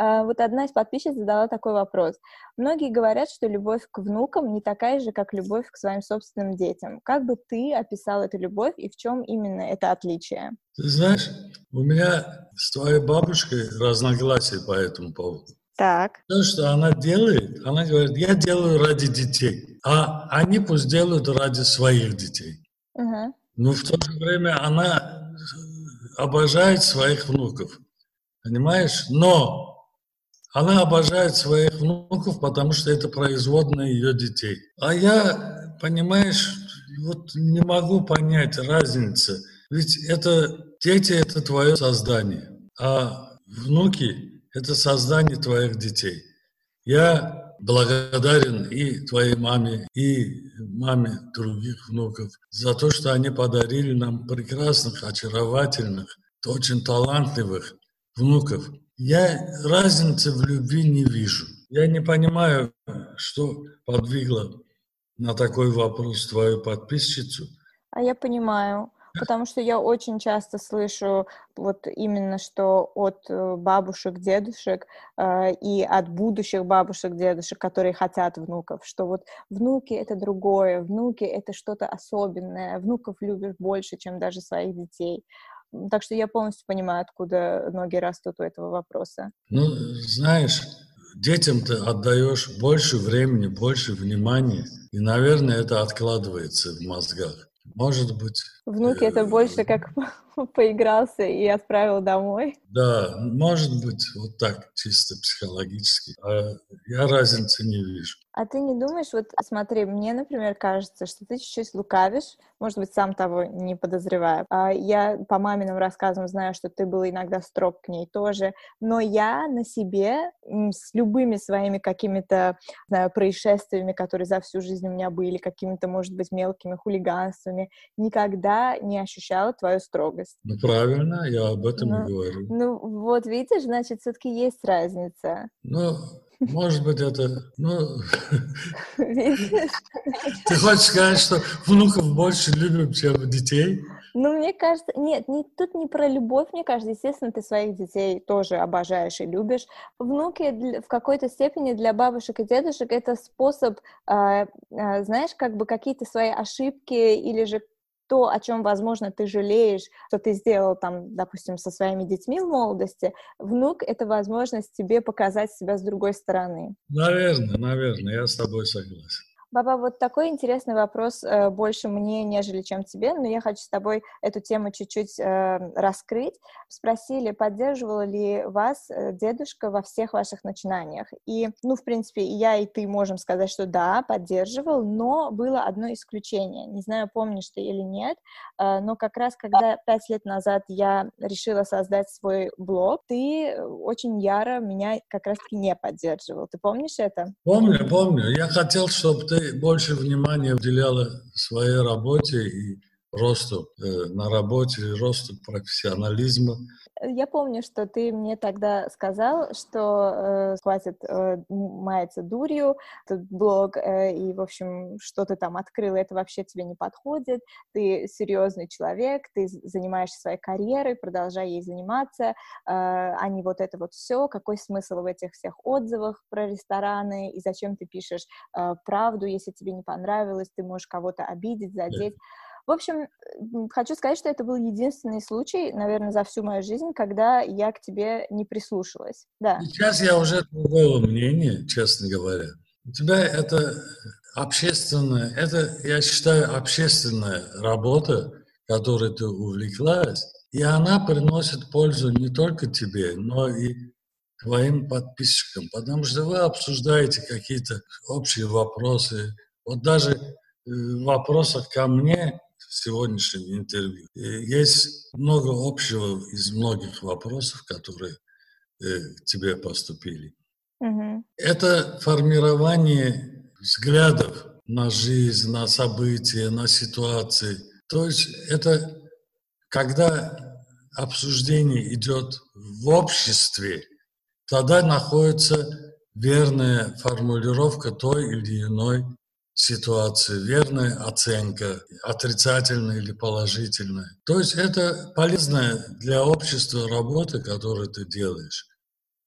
Э, вот одна из подписчиц задала такой вопрос. Многие говорят, что любовь к внукам не такая же, как любовь к своим собственным детям. Как бы ты описал эту любовь и в чем именно это отличие? Ты знаешь, у меня с твоей бабушкой разногласия по этому поводу. Так. То, что она делает, она говорит, я делаю ради детей, а они пусть делают ради своих детей. Угу. Но в то же время она обожает своих внуков, понимаешь? Но она обожает своих внуков, потому что это производные ее детей. А я, понимаешь, вот не могу понять разницы. Ведь это дети – это твое создание, а внуки – это создание твоих детей. Я благодарен и твоей маме, и маме других внуков за то, что они подарили нам прекрасных, очаровательных, очень талантливых внуков. Я разницы в любви не вижу. Я не понимаю, что подвигло на такой вопрос твою подписчицу. А я понимаю потому что я очень часто слышу вот именно что от э, бабушек, дедушек э, и от будущих бабушек, дедушек, которые хотят внуков, что вот внуки — это другое, внуки — это что-то особенное, внуков любишь больше, чем даже своих детей. Так что я полностью понимаю, откуда ноги растут у этого вопроса. Ну, знаешь, детям ты отдаешь больше времени, больше внимания, и, наверное, это откладывается в мозгах. Может быть. Внуки это больше как поигрался и отправил домой. Да, может быть, вот так, чисто психологически. А я разницы не вижу. А ты не думаешь, вот смотри, мне, например, кажется, что ты чуть-чуть лукавишь, может быть, сам того не подозревая. А я по маминым рассказам знаю, что ты был иногда строг к ней тоже, но я на себе с любыми своими какими-то, знаю, происшествиями, которые за всю жизнь у меня были, какими-то, может быть, мелкими хулиганствами, никогда не ощущала твою строгость. Ну, правильно, я об этом ну, и говорю. Ну, вот видишь, значит, все-таки есть разница. Ну, может быть, это... Ну, ты хочешь сказать, что внуков больше любим, чем детей? Ну, мне кажется, нет, не, тут не про любовь, мне кажется, естественно, ты своих детей тоже обожаешь и любишь. Внуки для, в какой-то степени для бабушек и дедушек это способ, э, э, знаешь, как бы какие-то свои ошибки или же то, о чем, возможно, ты жалеешь, что ты сделал там, допустим, со своими детьми в молодости, внук — это возможность тебе показать себя с другой стороны. Наверное, наверное, я с тобой согласен. Баба, вот такой интересный вопрос э, больше мне, нежели чем тебе, но я хочу с тобой эту тему чуть-чуть э, раскрыть. Спросили, поддерживала ли вас э, дедушка во всех ваших начинаниях? И, ну, в принципе, и я, и ты можем сказать, что да, поддерживал, но было одно исключение. Не знаю, помнишь ты или нет, но как раз, когда пять лет назад я решила создать свой блог, ты очень яро меня как раз-таки не поддерживал. Ты помнишь это? Помню, помню. Я хотел, чтобы ты больше внимания уделяла своей работе и росту э, на работе, росту профессионализма. Я помню, что ты мне тогда сказал, что э, хватит э, маяться дурью, этот блог, э, и, в общем, что ты там открыл, это вообще тебе не подходит, ты серьезный человек, ты занимаешься своей карьерой, продолжай ей заниматься, э, а не вот это вот все, какой смысл в этих всех отзывах про рестораны, и зачем ты пишешь э, правду, если тебе не понравилось, ты можешь кого-то обидеть, задеть. Yeah. В общем, хочу сказать, что это был единственный случай, наверное, за всю мою жизнь, когда я к тебе не прислушалась. Да. Сейчас я уже другого мнения, честно говоря. У тебя это общественная, это, я считаю, общественная работа, которой ты увлеклась, и она приносит пользу не только тебе, но и твоим подписчикам, потому что вы обсуждаете какие-то общие вопросы. Вот даже э, в вопросах ко мне сегодняшнем интервью. Есть много общего из многих вопросов, которые э, к тебе поступили. Угу. Это формирование взглядов на жизнь, на события, на ситуации. То есть это когда обсуждение идет в обществе, тогда находится верная формулировка той или иной ситуации, верная оценка, отрицательная или положительная. То есть это полезная для общества работа, которую ты делаешь.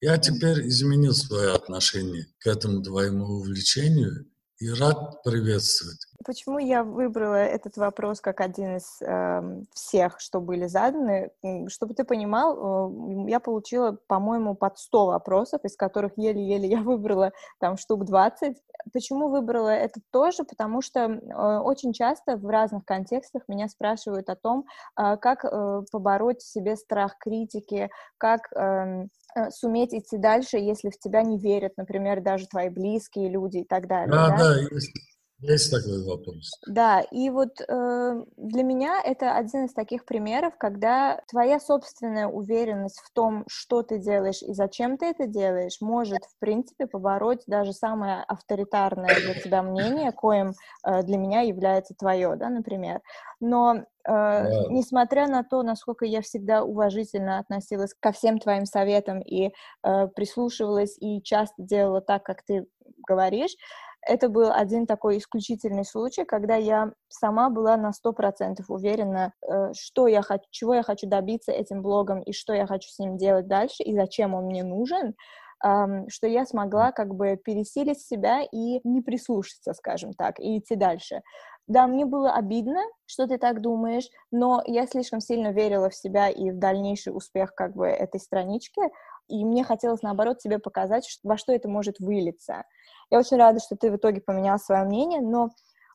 Я теперь изменил свое отношение к этому твоему увлечению и рад приветствовать. Почему я выбрала этот вопрос как один из э, всех, что были заданы? Чтобы ты понимал, э, я получила, по-моему, под 100 вопросов, из которых еле-еле я выбрала там штук 20. Почему выбрала это тоже? Потому что э, очень часто в разных контекстах меня спрашивают о том, э, как э, побороть в себе страх критики, как эм, э, суметь идти дальше, если в тебя не верят, например, даже твои близкие люди и так далее. Да, да, да есть Есть такой вопрос. Да, и вот э, для меня это один из таких примеров, когда твоя собственная уверенность в том, что ты делаешь и зачем ты это делаешь, может, в принципе, побороть даже самое авторитарное для тебя мнение, коим э, для меня является твое, да, например. Но Uh, несмотря на то, насколько я всегда уважительно относилась ко всем твоим советам и uh, прислушивалась и часто делала так, как ты говоришь, это был один такой исключительный случай, когда я сама была на сто процентов уверена, э, что я хочу, чего я хочу добиться этим блогом и что я хочу с ним делать дальше и зачем он мне нужен, что я смогла как бы пересилить себя и не прислушаться, скажем так, и идти дальше. Да, мне было обидно, что ты так думаешь, но я слишком сильно верила в себя и в дальнейший успех как бы этой странички, и мне хотелось, наоборот, тебе показать, во что это может вылиться. Я очень рада, что ты в итоге поменял свое мнение, но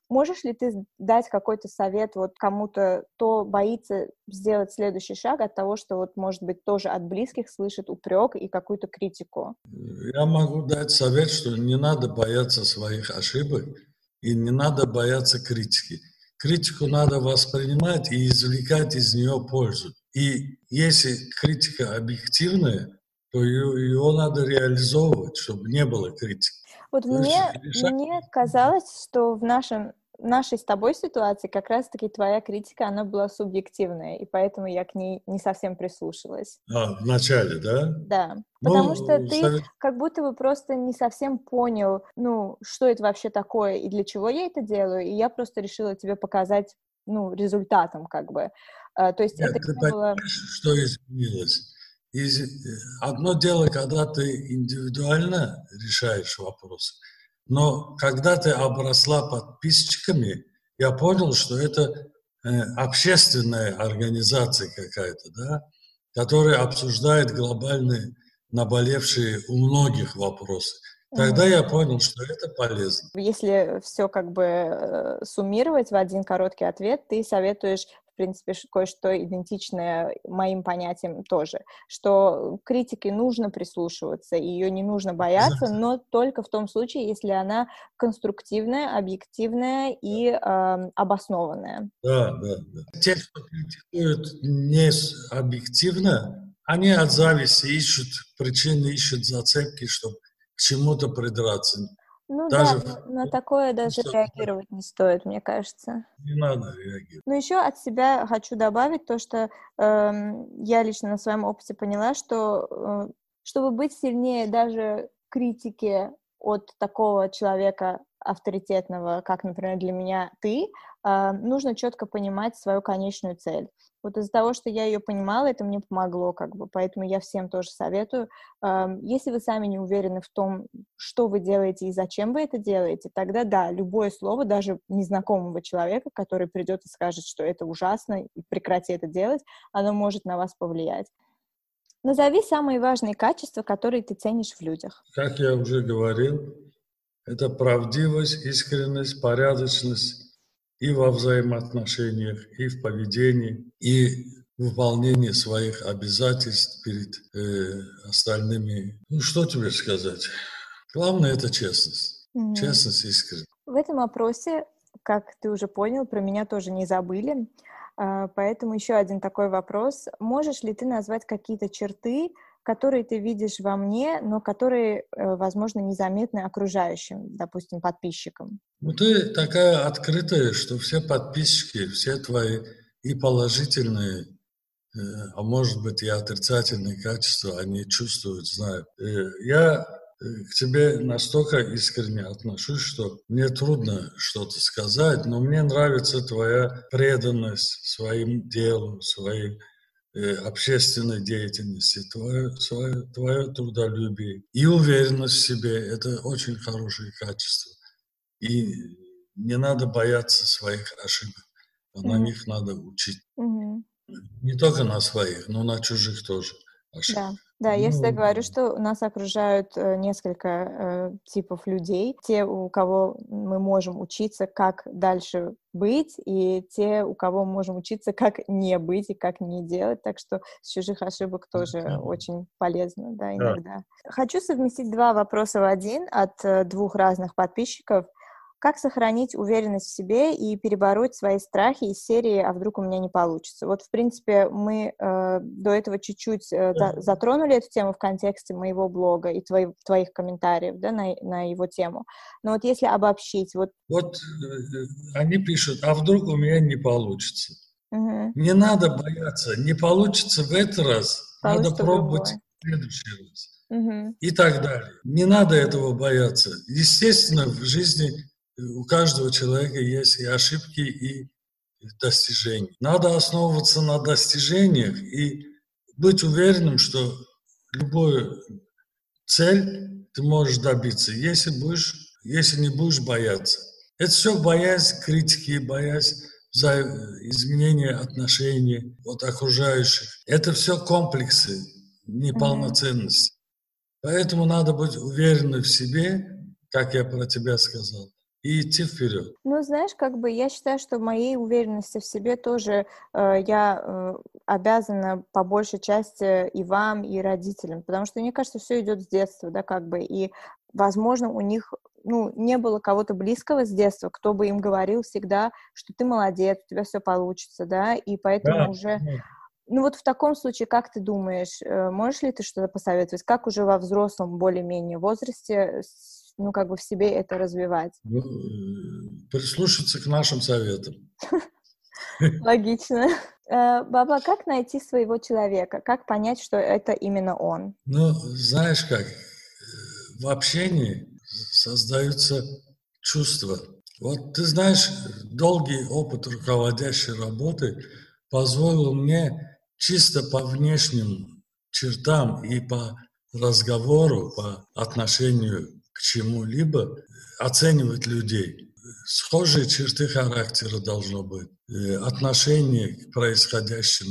можешь ли ты дать какой-то совет вот кому-то, кто боится сделать следующий шаг от того, что вот, может быть, тоже от близких слышит упрек и какую-то критику? Я могу дать совет, что не надо бояться своих ошибок и не надо бояться критики. Критику надо воспринимать и извлекать из нее пользу. И если критика объективная, то ее, ее надо реализовывать, чтобы не было критики. Вот мне, мне казалось, что в нашем нашей с тобой ситуации как раз-таки твоя критика, она была субъективная, и поэтому я к ней не совсем прислушалась. А, в начале, да? Да, ну, потому что ты совет... как будто бы просто не совсем понял, ну, что это вообще такое и для чего я это делаю, и я просто решила тебе показать, ну, результатом как бы. А, то есть Нет, это ты не было... что изменилось? Из... Одно дело, когда ты индивидуально решаешь вопросы, но когда ты обросла подписчиками, я понял, что это э, общественная организация какая-то, да, которая обсуждает глобальные наболевшие у многих вопросы. Тогда я понял, что это полезно. Если все как бы э, суммировать в один короткий ответ, ты советуешь в принципе, кое-что идентичное моим понятиям тоже, что критике нужно прислушиваться, ее не нужно бояться, но только в том случае, если она конструктивная, объективная и э, обоснованная. Да, да, да. Те, кто критикуют не объективно, они от зависти ищут причины, ищут зацепки, чтобы к чему-то придраться. Ну даже да, на такое даже что реагировать не стоит, мне кажется. Не надо реагировать. Но еще от себя хочу добавить то, что э, я лично на своем опыте поняла, что э, чтобы быть сильнее даже критики от такого человека авторитетного, как, например, для меня ты, э, нужно четко понимать свою конечную цель. Вот из-за того, что я ее понимала, это мне помогло, как бы, поэтому я всем тоже советую. Если вы сами не уверены в том, что вы делаете и зачем вы это делаете, тогда да, любое слово, даже незнакомого человека, который придет и скажет, что это ужасно, и прекрати это делать, оно может на вас повлиять. Назови самые важные качества, которые ты ценишь в людях. Как я уже говорил, это правдивость, искренность, порядочность, и во взаимоотношениях, и в поведении, и в выполнении своих обязательств перед э, остальными. Ну, что тебе сказать? Главное – это честность. Mm-hmm. Честность и искренность. В этом опросе, как ты уже понял, про меня тоже не забыли. А, поэтому еще один такой вопрос. Можешь ли ты назвать какие-то черты, которые ты видишь во мне, но которые, э, возможно, незаметны окружающим, допустим, подписчикам? Ну, ты такая открытая, что все подписчики, все твои и положительные, э, а может быть и отрицательные качества, они чувствуют, знают. Э, я к тебе настолько искренне отношусь, что мне трудно что-то сказать, но мне нравится твоя преданность своим делу, своим общественной деятельности, твое, свое, твое трудолюбие и уверенность в себе – это очень хорошие качества. И не надо бояться своих ошибок, а mm-hmm. на них надо учить. Mm-hmm. Не только на своих, но на чужих тоже ошибок. Да. Да, я всегда ну, говорю, что нас окружают э, несколько э, типов людей. Те, у кого мы можем учиться, как дальше быть, и те, у кого мы можем учиться, как не быть и как не делать. Так что с чужих ошибок тоже mm-hmm. очень полезно, да, иногда. Да. Хочу совместить два вопроса в один от э, двух разных подписчиков. Как сохранить уверенность в себе и перебороть свои страхи из серии «А вдруг у меня не получится?». Вот, в принципе, мы э, до этого чуть-чуть э, за, затронули эту тему в контексте моего блога и твои, твоих комментариев да, на, на его тему. Но вот если обобщить... Вот, вот э, они пишут «А вдруг у меня не получится?». Угу. Не надо бояться, не получится в этот раз, получится надо пробовать в следующий раз. Угу. И так далее. Не надо этого бояться. Естественно, в жизни у каждого человека есть и ошибки, и достижения. Надо основываться на достижениях и быть уверенным, что любую цель ты можешь добиться, если, будешь, если не будешь бояться. Это все боязнь критики, боязнь за изменение отношений от окружающих. Это все комплексы неполноценности. Поэтому надо быть уверенным в себе, как я про тебя сказал и идти вперед. Ну, знаешь, как бы я считаю, что моей уверенности в себе тоже э, я э, обязана по большей части и вам, и родителям, потому что мне кажется, все идет с детства, да, как бы, и, возможно, у них ну, не было кого-то близкого с детства, кто бы им говорил всегда, что ты молодец, у тебя все получится, да, и поэтому да, уже... Ну вот в таком случае, как ты думаешь, э, можешь ли ты что-то посоветовать? Как уже во взрослом более-менее возрасте ну, как бы в себе это развивать. Ну, прислушаться к нашим советам. Логично. Э, Баба, как найти своего человека? Как понять, что это именно он? Ну, знаешь как, э, в общении создаются чувства. Вот ты знаешь, долгий опыт руководящей работы позволил мне чисто по внешним чертам и по разговору, по отношению чему-либо, оценивать людей. Схожие черты характера должно быть, отношение к происходящим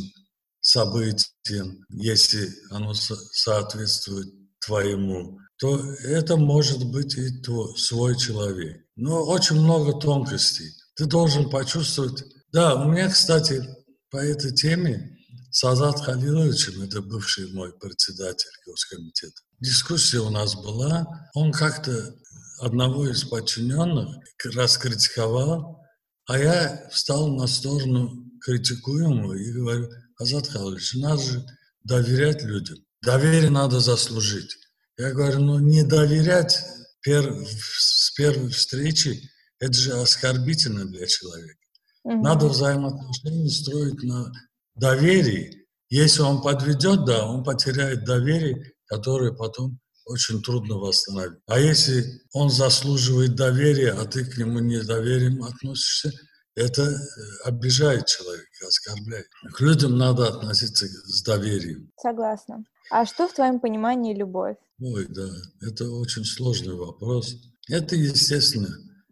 событиям, если оно соответствует твоему, то это может быть и твой, свой человек. Но очень много тонкостей. Ты должен почувствовать... Да, у меня, кстати, по этой теме Сазат Халиловичем, это бывший мой председатель Госкомитета, дискуссия у нас была. Он как-то одного из подчиненных раскритиковал, а я встал на сторону критикуемого и говорю, Азат Халович, надо же доверять людям. Доверие надо заслужить. Я говорю, ну не доверять пер, с первой встречи, это же оскорбительно для человека. Угу. Надо взаимоотношения строить на доверии. Если он подведет, да, он потеряет доверие, которые потом очень трудно восстановить. А если он заслуживает доверия, а ты к нему недоверием относишься, это э, обижает человека, оскорбляет. К людям надо относиться с доверием. Согласна. А что в твоем понимании любовь? Ой, да, это очень сложный вопрос. Это, естественно,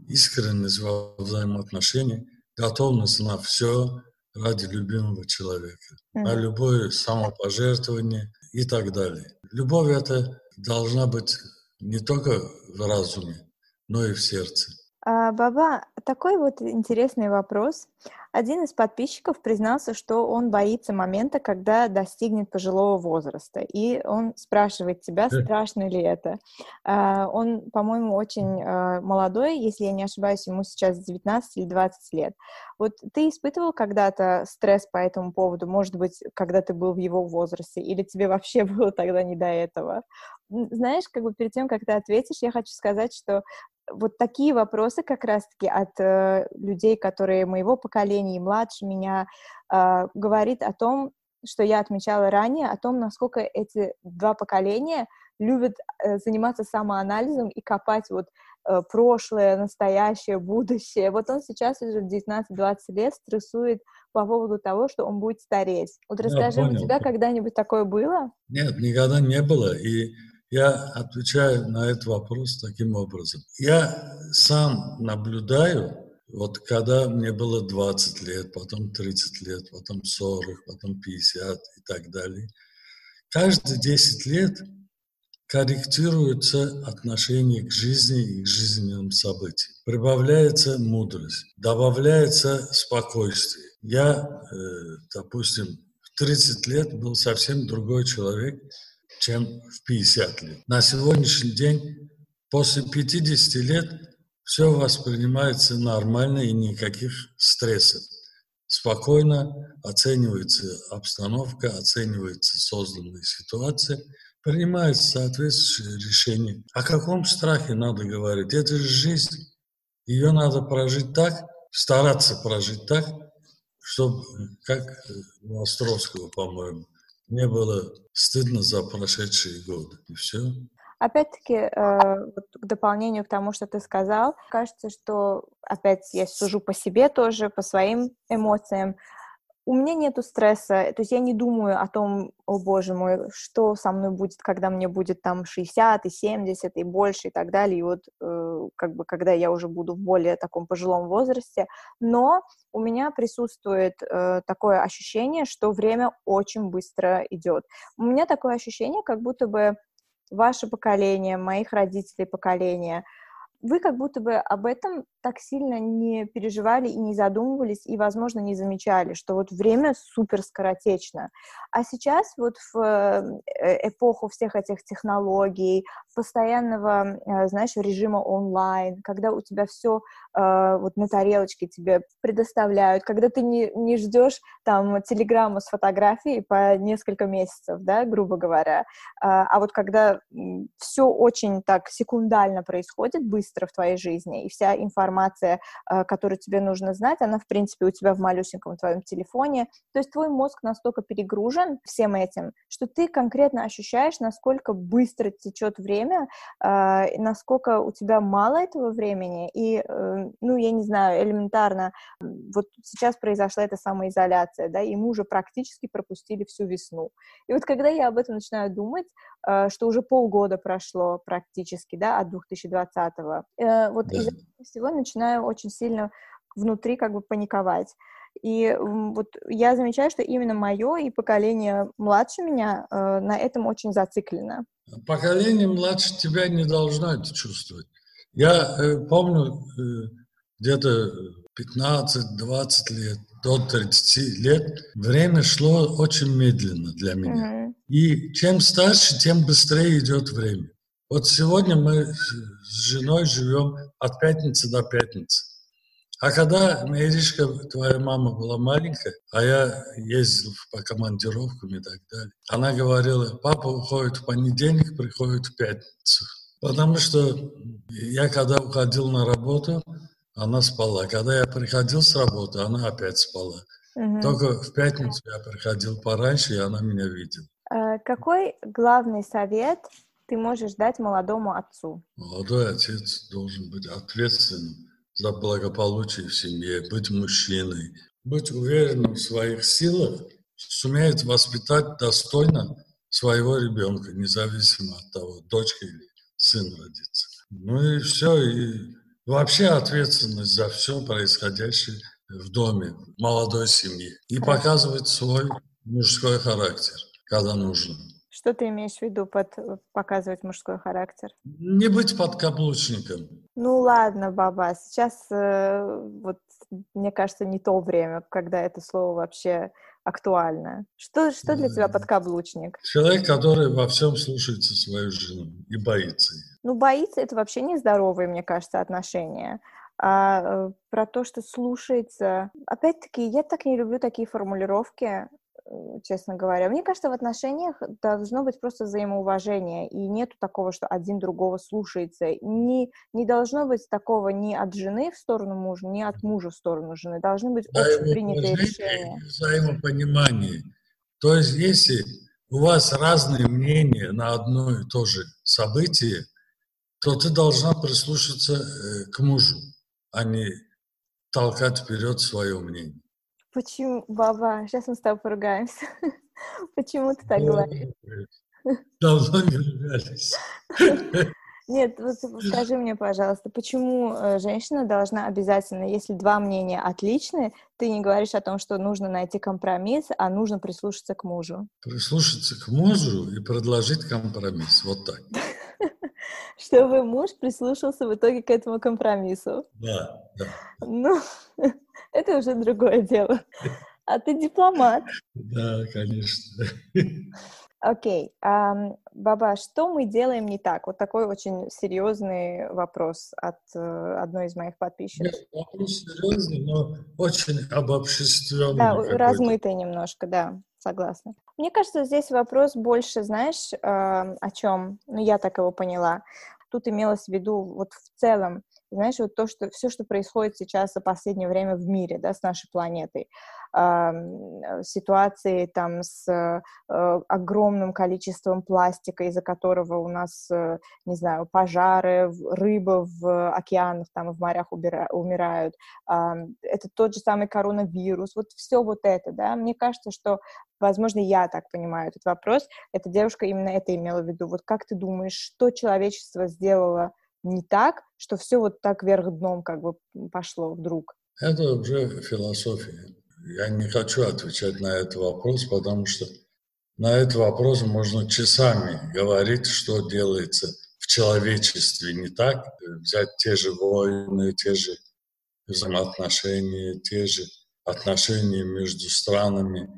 искренность во взаимоотношениях, готовность на все ради любимого человека, mm-hmm. на любое самопожертвование и так далее. Любовь это должна быть не только в разуме, но и в сердце. А, Баба, такой вот интересный вопрос. Один из подписчиков признался, что он боится момента, когда достигнет пожилого возраста. И он спрашивает тебя, страшно ли это. А, он, по-моему, очень а, молодой, если я не ошибаюсь, ему сейчас 19 или 20 лет. Вот ты испытывал когда-то стресс по этому поводу? Может быть, когда ты был в его возрасте? Или тебе вообще было тогда не до этого? Знаешь, как бы перед тем, как ты ответишь, я хочу сказать, что вот такие вопросы как раз-таки от э, людей, которые моего поколения и младше меня, э, говорит о том, что я отмечала ранее, о том, насколько эти два поколения любят э, заниматься самоанализом и копать вот э, прошлое, настоящее, будущее. Вот он сейчас уже в 19-20 лет стрессует по поводу того, что он будет стареть. Вот расскажи, у тебя когда-нибудь такое было? Нет, никогда не было. И я отвечаю на этот вопрос таким образом. Я сам наблюдаю, вот когда мне было 20 лет, потом 30 лет, потом 40, потом 50 и так далее, каждые 10 лет корректируется отношение к жизни и к жизненным событиям. Прибавляется мудрость, добавляется спокойствие. Я, э, допустим, в 30 лет был совсем другой человек, чем в 50 лет. На сегодняшний день, после 50 лет, все воспринимается нормально и никаких стрессов. Спокойно оценивается обстановка, оценивается созданная ситуация, принимается соответствующее решение. О каком страхе надо говорить? Это же жизнь. Ее надо прожить так, стараться прожить так, чтобы, как у Островского, по-моему, не было стыдно за прошедшие годы. И все. Опять-таки, э, вот к дополнению к тому, что ты сказал, кажется, что, опять я сужу по себе тоже, по своим эмоциям, у меня нету стресса, то есть я не думаю о том, о боже мой, что со мной будет, когда мне будет там 60 и 70 и больше и так далее, и вот э, как бы когда я уже буду в более таком пожилом возрасте, но у меня присутствует э, такое ощущение, что время очень быстро идет. У меня такое ощущение, как будто бы ваше поколение, моих родителей поколения — вы как будто бы об этом так сильно не переживали и не задумывались, и, возможно, не замечали, что вот время супер скоротечно. А сейчас вот в э, эпоху всех этих технологий, постоянного, э, знаешь, режима онлайн, когда у тебя все э, вот на тарелочке тебе предоставляют, когда ты не, не ждешь там телеграмму с фотографией по несколько месяцев, да, грубо говоря, а, а вот когда все очень так секундально происходит, быстро в твоей жизни, и вся информация, э, которую тебе нужно знать, она, в принципе, у тебя в малюсеньком твоем телефоне. То есть твой мозг настолько перегружен всем этим, что ты конкретно ощущаешь, насколько быстро течет время, э, насколько у тебя мало этого времени, и, э, ну, я не знаю, элементарно, вот сейчас произошла эта самоизоляция, да, и мы уже практически пропустили всю весну. И вот когда я об этом начинаю думать, что уже полгода прошло практически, да, от 2020 Э, вот да. из этого всего начинаю очень сильно внутри как бы паниковать. И вот я замечаю, что именно мое и поколение младше меня э, на этом очень зациклено. Поколение младше тебя не должно это чувствовать. Я э, помню э, где-то 15-20 лет, до 30 лет, время шло очень медленно для меня. Mm-hmm. И чем старше, тем быстрее идет время. Вот сегодня мы с женой живем от пятницы до пятницы. А когда Иришка, твоя мама была маленькая, а я ездил по командировкам и так далее, она говорила, папа уходит в понедельник, приходит в пятницу. Потому что я когда уходил на работу, она спала. Когда я приходил с работы, она опять спала. Угу. Только в пятницу я приходил пораньше, и она меня видела. А какой главный совет ты можешь дать молодому отцу? Молодой отец должен быть ответственным за благополучие в семье, быть мужчиной, быть уверенным в своих силах, сумеет воспитать достойно своего ребенка, независимо от того, дочка или сын родится. Ну и все, и вообще ответственность за все происходящее в доме, в молодой семье. И показывать свой мужской характер, когда нужно. Что ты имеешь в виду под э, показывать мужской характер? Не быть подкаблучником. Ну ладно, баба, сейчас э, вот мне кажется не то время, когда это слово вообще актуально. Что, что для тебя подкаблучник? Человек, который во всем слушается свою жену и боится ее. Ну, боится это вообще нездоровые, мне кажется, отношения. А э, про то, что слушается... Опять-таки, я так не люблю такие формулировки, честно говоря. Мне кажется, в отношениях должно быть просто взаимоуважение, и нету такого, что один другого слушается. Не, не должно быть такого ни от жены в сторону мужа, ни от мужа в сторону жены. Должны быть общепринятые решения. Взаимопонимание. То есть, если у вас разные мнения на одно и то же событие, то ты должна прислушаться э, к мужу, а не толкать вперед свое мнение. Почему, баба, сейчас мы с тобой поругаемся. Почему ты так говоришь? Давно не ругались. Нет, вот скажи мне, пожалуйста, почему э, женщина должна обязательно, если два мнения отличны, ты не говоришь о том, что нужно найти компромисс, а нужно прислушаться к мужу? Прислушаться к мужу и предложить компромисс, вот так. Чтобы муж прислушался в итоге к этому компромиссу. Да, да. Ну, это уже другое дело. А ты дипломат. Да, конечно. Окей. Okay. Um, Баба, что мы делаем не так? Вот такой очень серьезный вопрос от uh, одной из моих подписчиков. Нет, вопрос серьезный, но очень обобщенный. Да, размытый немножко, да, согласна. Мне кажется, здесь вопрос больше, знаешь, uh, о чем? Ну, я так его поняла. Тут имелось в виду вот в целом знаешь, вот то, что все, что происходит сейчас за последнее время в мире, да, с нашей планетой, э, ситуации там с э, огромным количеством пластика, из-за которого у нас, э, не знаю, пожары, рыбы в океанах, там, в морях убира- умирают, э, это тот же самый коронавирус, вот все вот это, да, мне кажется, что Возможно, я так понимаю этот вопрос. Эта девушка именно это имела в виду. Вот как ты думаешь, что человечество сделало не так, что все вот так вверх дном как бы пошло вдруг? Это уже философия. Я не хочу отвечать на этот вопрос, потому что на этот вопрос можно часами говорить, что делается в человечестве не так. Взять те же войны, те же взаимоотношения, те же отношения между странами,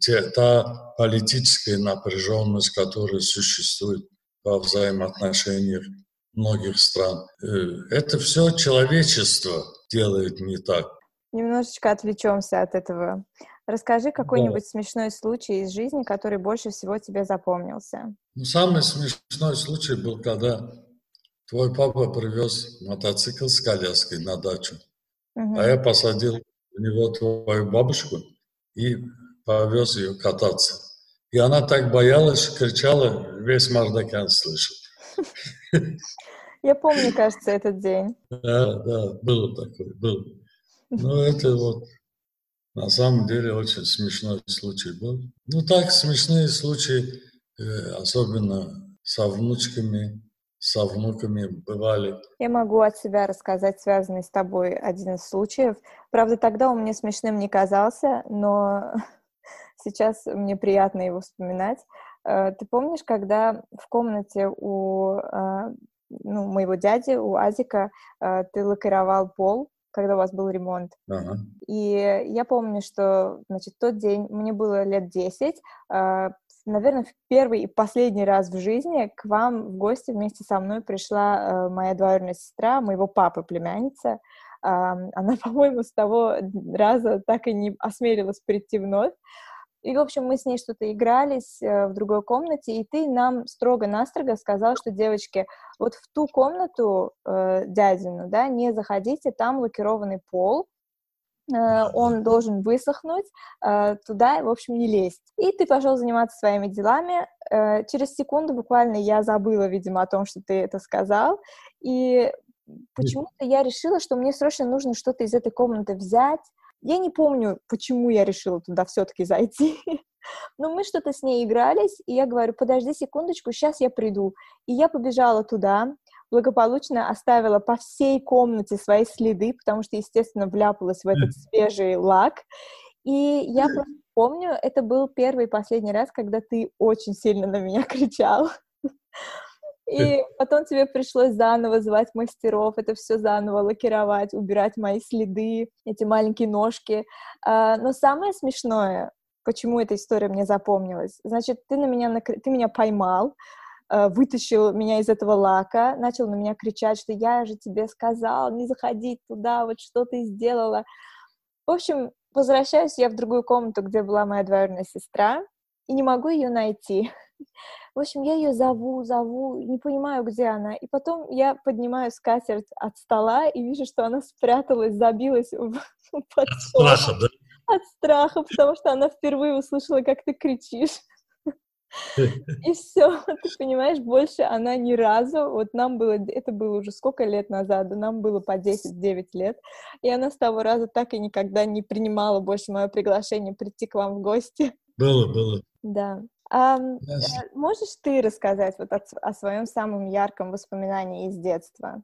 те, та политическая напряженность, которая существует во взаимоотношениях многих стран. Э, это все человечество делает не так. Немножечко отвлечемся от этого. Расскажи какой-нибудь да. смешной случай из жизни, который больше всего тебе запомнился. Ну, самый смешной случай был, когда твой папа привез мотоцикл с коляской на дачу, угу. а я посадил в него твою бабушку и повез ее кататься. И она так боялась, кричала, весь Мардакан слышал. Я помню, кажется, этот день. Да, да, было такое, было. Но это вот на самом деле очень смешной случай был. Ну так, смешные случаи, э, особенно со внучками, со внуками бывали. Я могу от себя рассказать связанный с тобой один из случаев. Правда, тогда он мне смешным не казался, но сейчас мне приятно его вспоминать. Э, ты помнишь, когда в комнате у э, ну, моего дяди, у Азика, э, ты лакировал пол, когда у вас был ремонт. Ага. И я помню, что, значит, тот день, мне было лет 10, э, наверное, в первый и последний раз в жизни к вам в гости вместе со мной пришла моя двоюродная сестра, моего папы, племянница. Она, по-моему, с того раза так и не осмелилась прийти вновь. И, в общем, мы с ней что-то игрались э, в другой комнате, и ты нам строго-настрого сказал, что, девочки, вот в ту комнату э, дядину, да, не заходите, там лакированный пол, э, он должен высохнуть, э, туда, в общем, не лезть. И ты пошел заниматься своими делами. Э, через секунду буквально я забыла, видимо, о том, что ты это сказал, и почему-то я решила, что мне срочно нужно что-то из этой комнаты взять, я не помню, почему я решила туда все-таки зайти. Но мы что-то с ней игрались, и я говорю, подожди секундочку, сейчас я приду. И я побежала туда, благополучно оставила по всей комнате свои следы, потому что, естественно, вляпалась в этот свежий лак. И я просто помню, это был первый и последний раз, когда ты очень сильно на меня кричал. И потом тебе пришлось заново звать мастеров, это все заново лакировать, убирать мои следы, эти маленькие ножки. А, но самое смешное, почему эта история мне запомнилась, значит, ты, на меня, ты меня поймал, а, вытащил меня из этого лака, начал на меня кричать, что я же тебе сказал не заходить туда, вот что ты сделала. В общем, возвращаюсь я в другую комнату, где была моя двоюродная сестра, и не могу ее найти. В общем, я ее зову, зову, не понимаю, где она. И потом я поднимаю скатерть от стола и вижу, что она спряталась, забилась в, под стол. От страха, да? От страха, потому что она впервые услышала, как ты кричишь. И все, ты понимаешь, больше она ни разу, вот нам было, это было уже сколько лет назад, нам было по 10-9 лет, и она с того раза так и никогда не принимала больше мое приглашение прийти к вам в гости. Было, было. Да. А, можешь ты рассказать вот о, о своем самом ярком воспоминании из детства?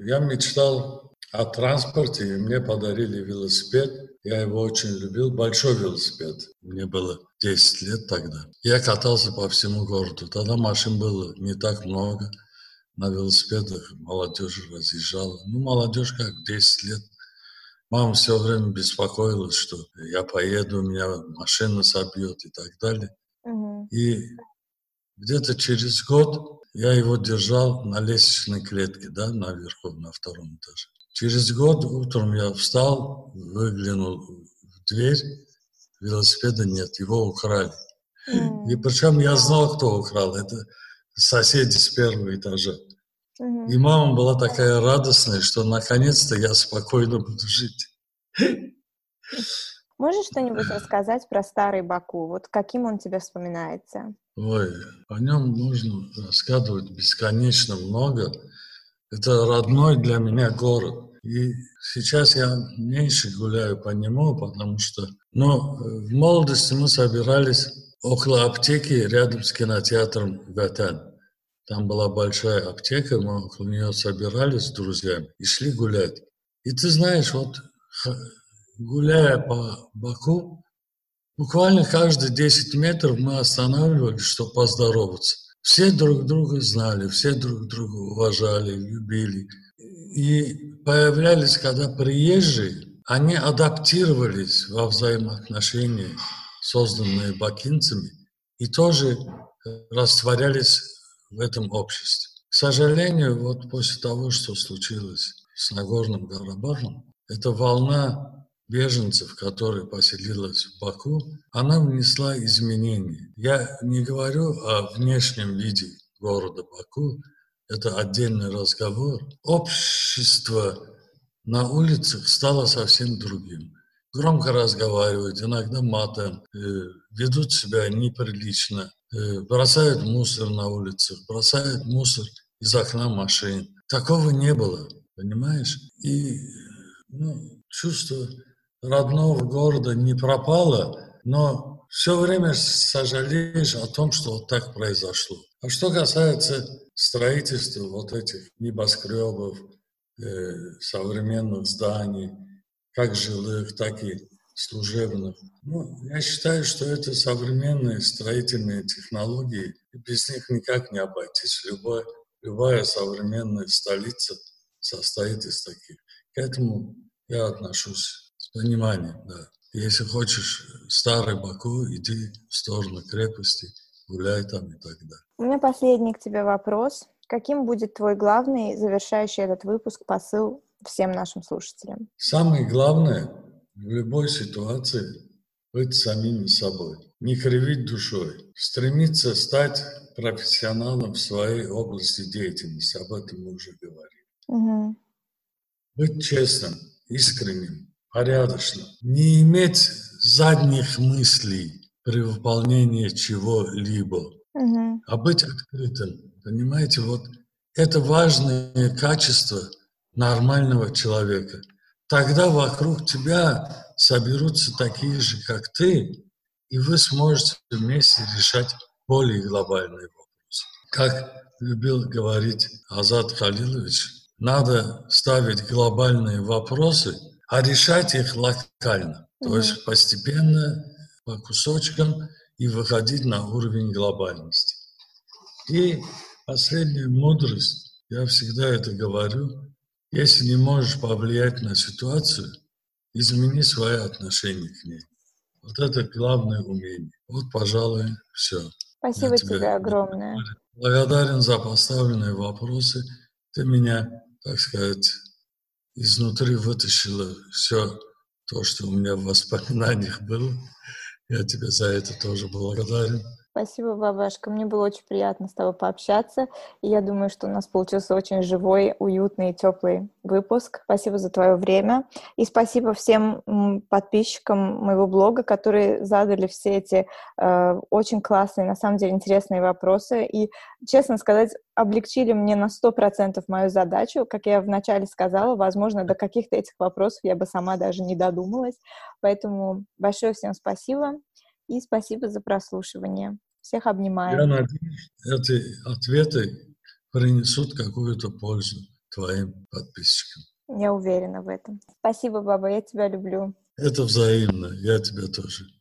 Я мечтал о транспорте, и мне подарили велосипед. Я его очень любил, большой велосипед. Мне было 10 лет тогда. Я катался по всему городу. Тогда машин было не так много. На велосипедах молодежь разъезжала. Ну, молодежь как 10 лет. Мама все время беспокоилась, что я поеду, меня машина собьет и так далее. И где-то через год я его держал на лестничной клетке, да, наверху, на втором этаже. Через год утром я встал, выглянул в дверь, велосипеда нет, его украли. Mm. И причем я знал, кто украл. Это соседи с первого этажа. Mm-hmm. И мама была такая радостная, что наконец-то я спокойно буду жить. Можешь что-нибудь рассказать про старый Баку? Вот каким он тебе вспоминается? Ой, о нем нужно рассказывать бесконечно много. Это родной для меня город. И сейчас я меньше гуляю по нему, потому что... Но в молодости мы собирались около аптеки рядом с кинотеатром Гатан. Там была большая аптека, мы около нее собирались с друзьями и шли гулять. И ты знаешь, вот гуляя по Баку, буквально каждые 10 метров мы останавливались, чтобы поздороваться. Все друг друга знали, все друг друга уважали, любили. И появлялись, когда приезжие, они адаптировались во взаимоотношения, созданные бакинцами, и тоже растворялись в этом обществе. К сожалению, вот после того, что случилось с Нагорным Карабахом, эта волна беженцев, которая поселилась в Баку, она внесла изменения. Я не говорю о внешнем виде города Баку, это отдельный разговор. Общество на улицах стало совсем другим. Громко разговаривают, иногда матом, э, ведут себя неприлично, э, бросают мусор на улицах, бросают мусор из окна машин. Такого не было, понимаешь? И ну, чувство родного города не пропало, но все время сожалеешь о том, что вот так произошло. А что касается строительства вот этих небоскребов, э, современных зданий, как жилых, так и служебных. Ну, я считаю, что это современные строительные технологии, и без них никак не обойтись. Любая, любая современная столица состоит из таких. К этому я отношусь пониманием, да. Если хочешь старый Баку, иди в сторону крепости, гуляй там и так далее. У меня последний к тебе вопрос. Каким будет твой главный, завершающий этот выпуск, посыл всем нашим слушателям? Самое главное в любой ситуации быть самим собой, не кривить душой, стремиться стать профессионалом в своей области деятельности, об этом мы уже говорили. Угу. Быть честным, искренним, порядочно, не иметь задних мыслей при выполнении чего-либо, угу. а быть открытым. Понимаете, вот это важное качество нормального человека. Тогда вокруг тебя соберутся такие же, как ты, и вы сможете вместе решать более глобальные вопросы. Как любил говорить Азат Халилович, надо ставить глобальные вопросы – а решать их локально. Mm-hmm. То есть постепенно, по кусочкам и выходить на уровень глобальности. И последняя мудрость, я всегда это говорю, если не можешь повлиять на ситуацию, измени свои отношения к ней. Вот это главное умение. Вот, пожалуй, все. Спасибо тебе, тебе огромное. Благодарен за поставленные вопросы. Ты меня, так сказать, изнутри вытащила все то, что у меня в воспоминаниях было. Я тебе за это тоже благодарен. Спасибо, Бабашка. Мне было очень приятно с тобой пообщаться. И я думаю, что у нас получился очень живой, уютный и теплый выпуск. Спасибо за твое время. И спасибо всем подписчикам моего блога, которые задали все эти э, очень классные, на самом деле, интересные вопросы. И, честно сказать, облегчили мне на 100% мою задачу. Как я вначале сказала, возможно, до каких-то этих вопросов я бы сама даже не додумалась. Поэтому большое всем спасибо. И спасибо за прослушивание. Всех обнимаю. Я надеюсь, эти ответы принесут какую-то пользу твоим подписчикам. Я уверена в этом. Спасибо, баба, я тебя люблю. Это взаимно, я тебя тоже.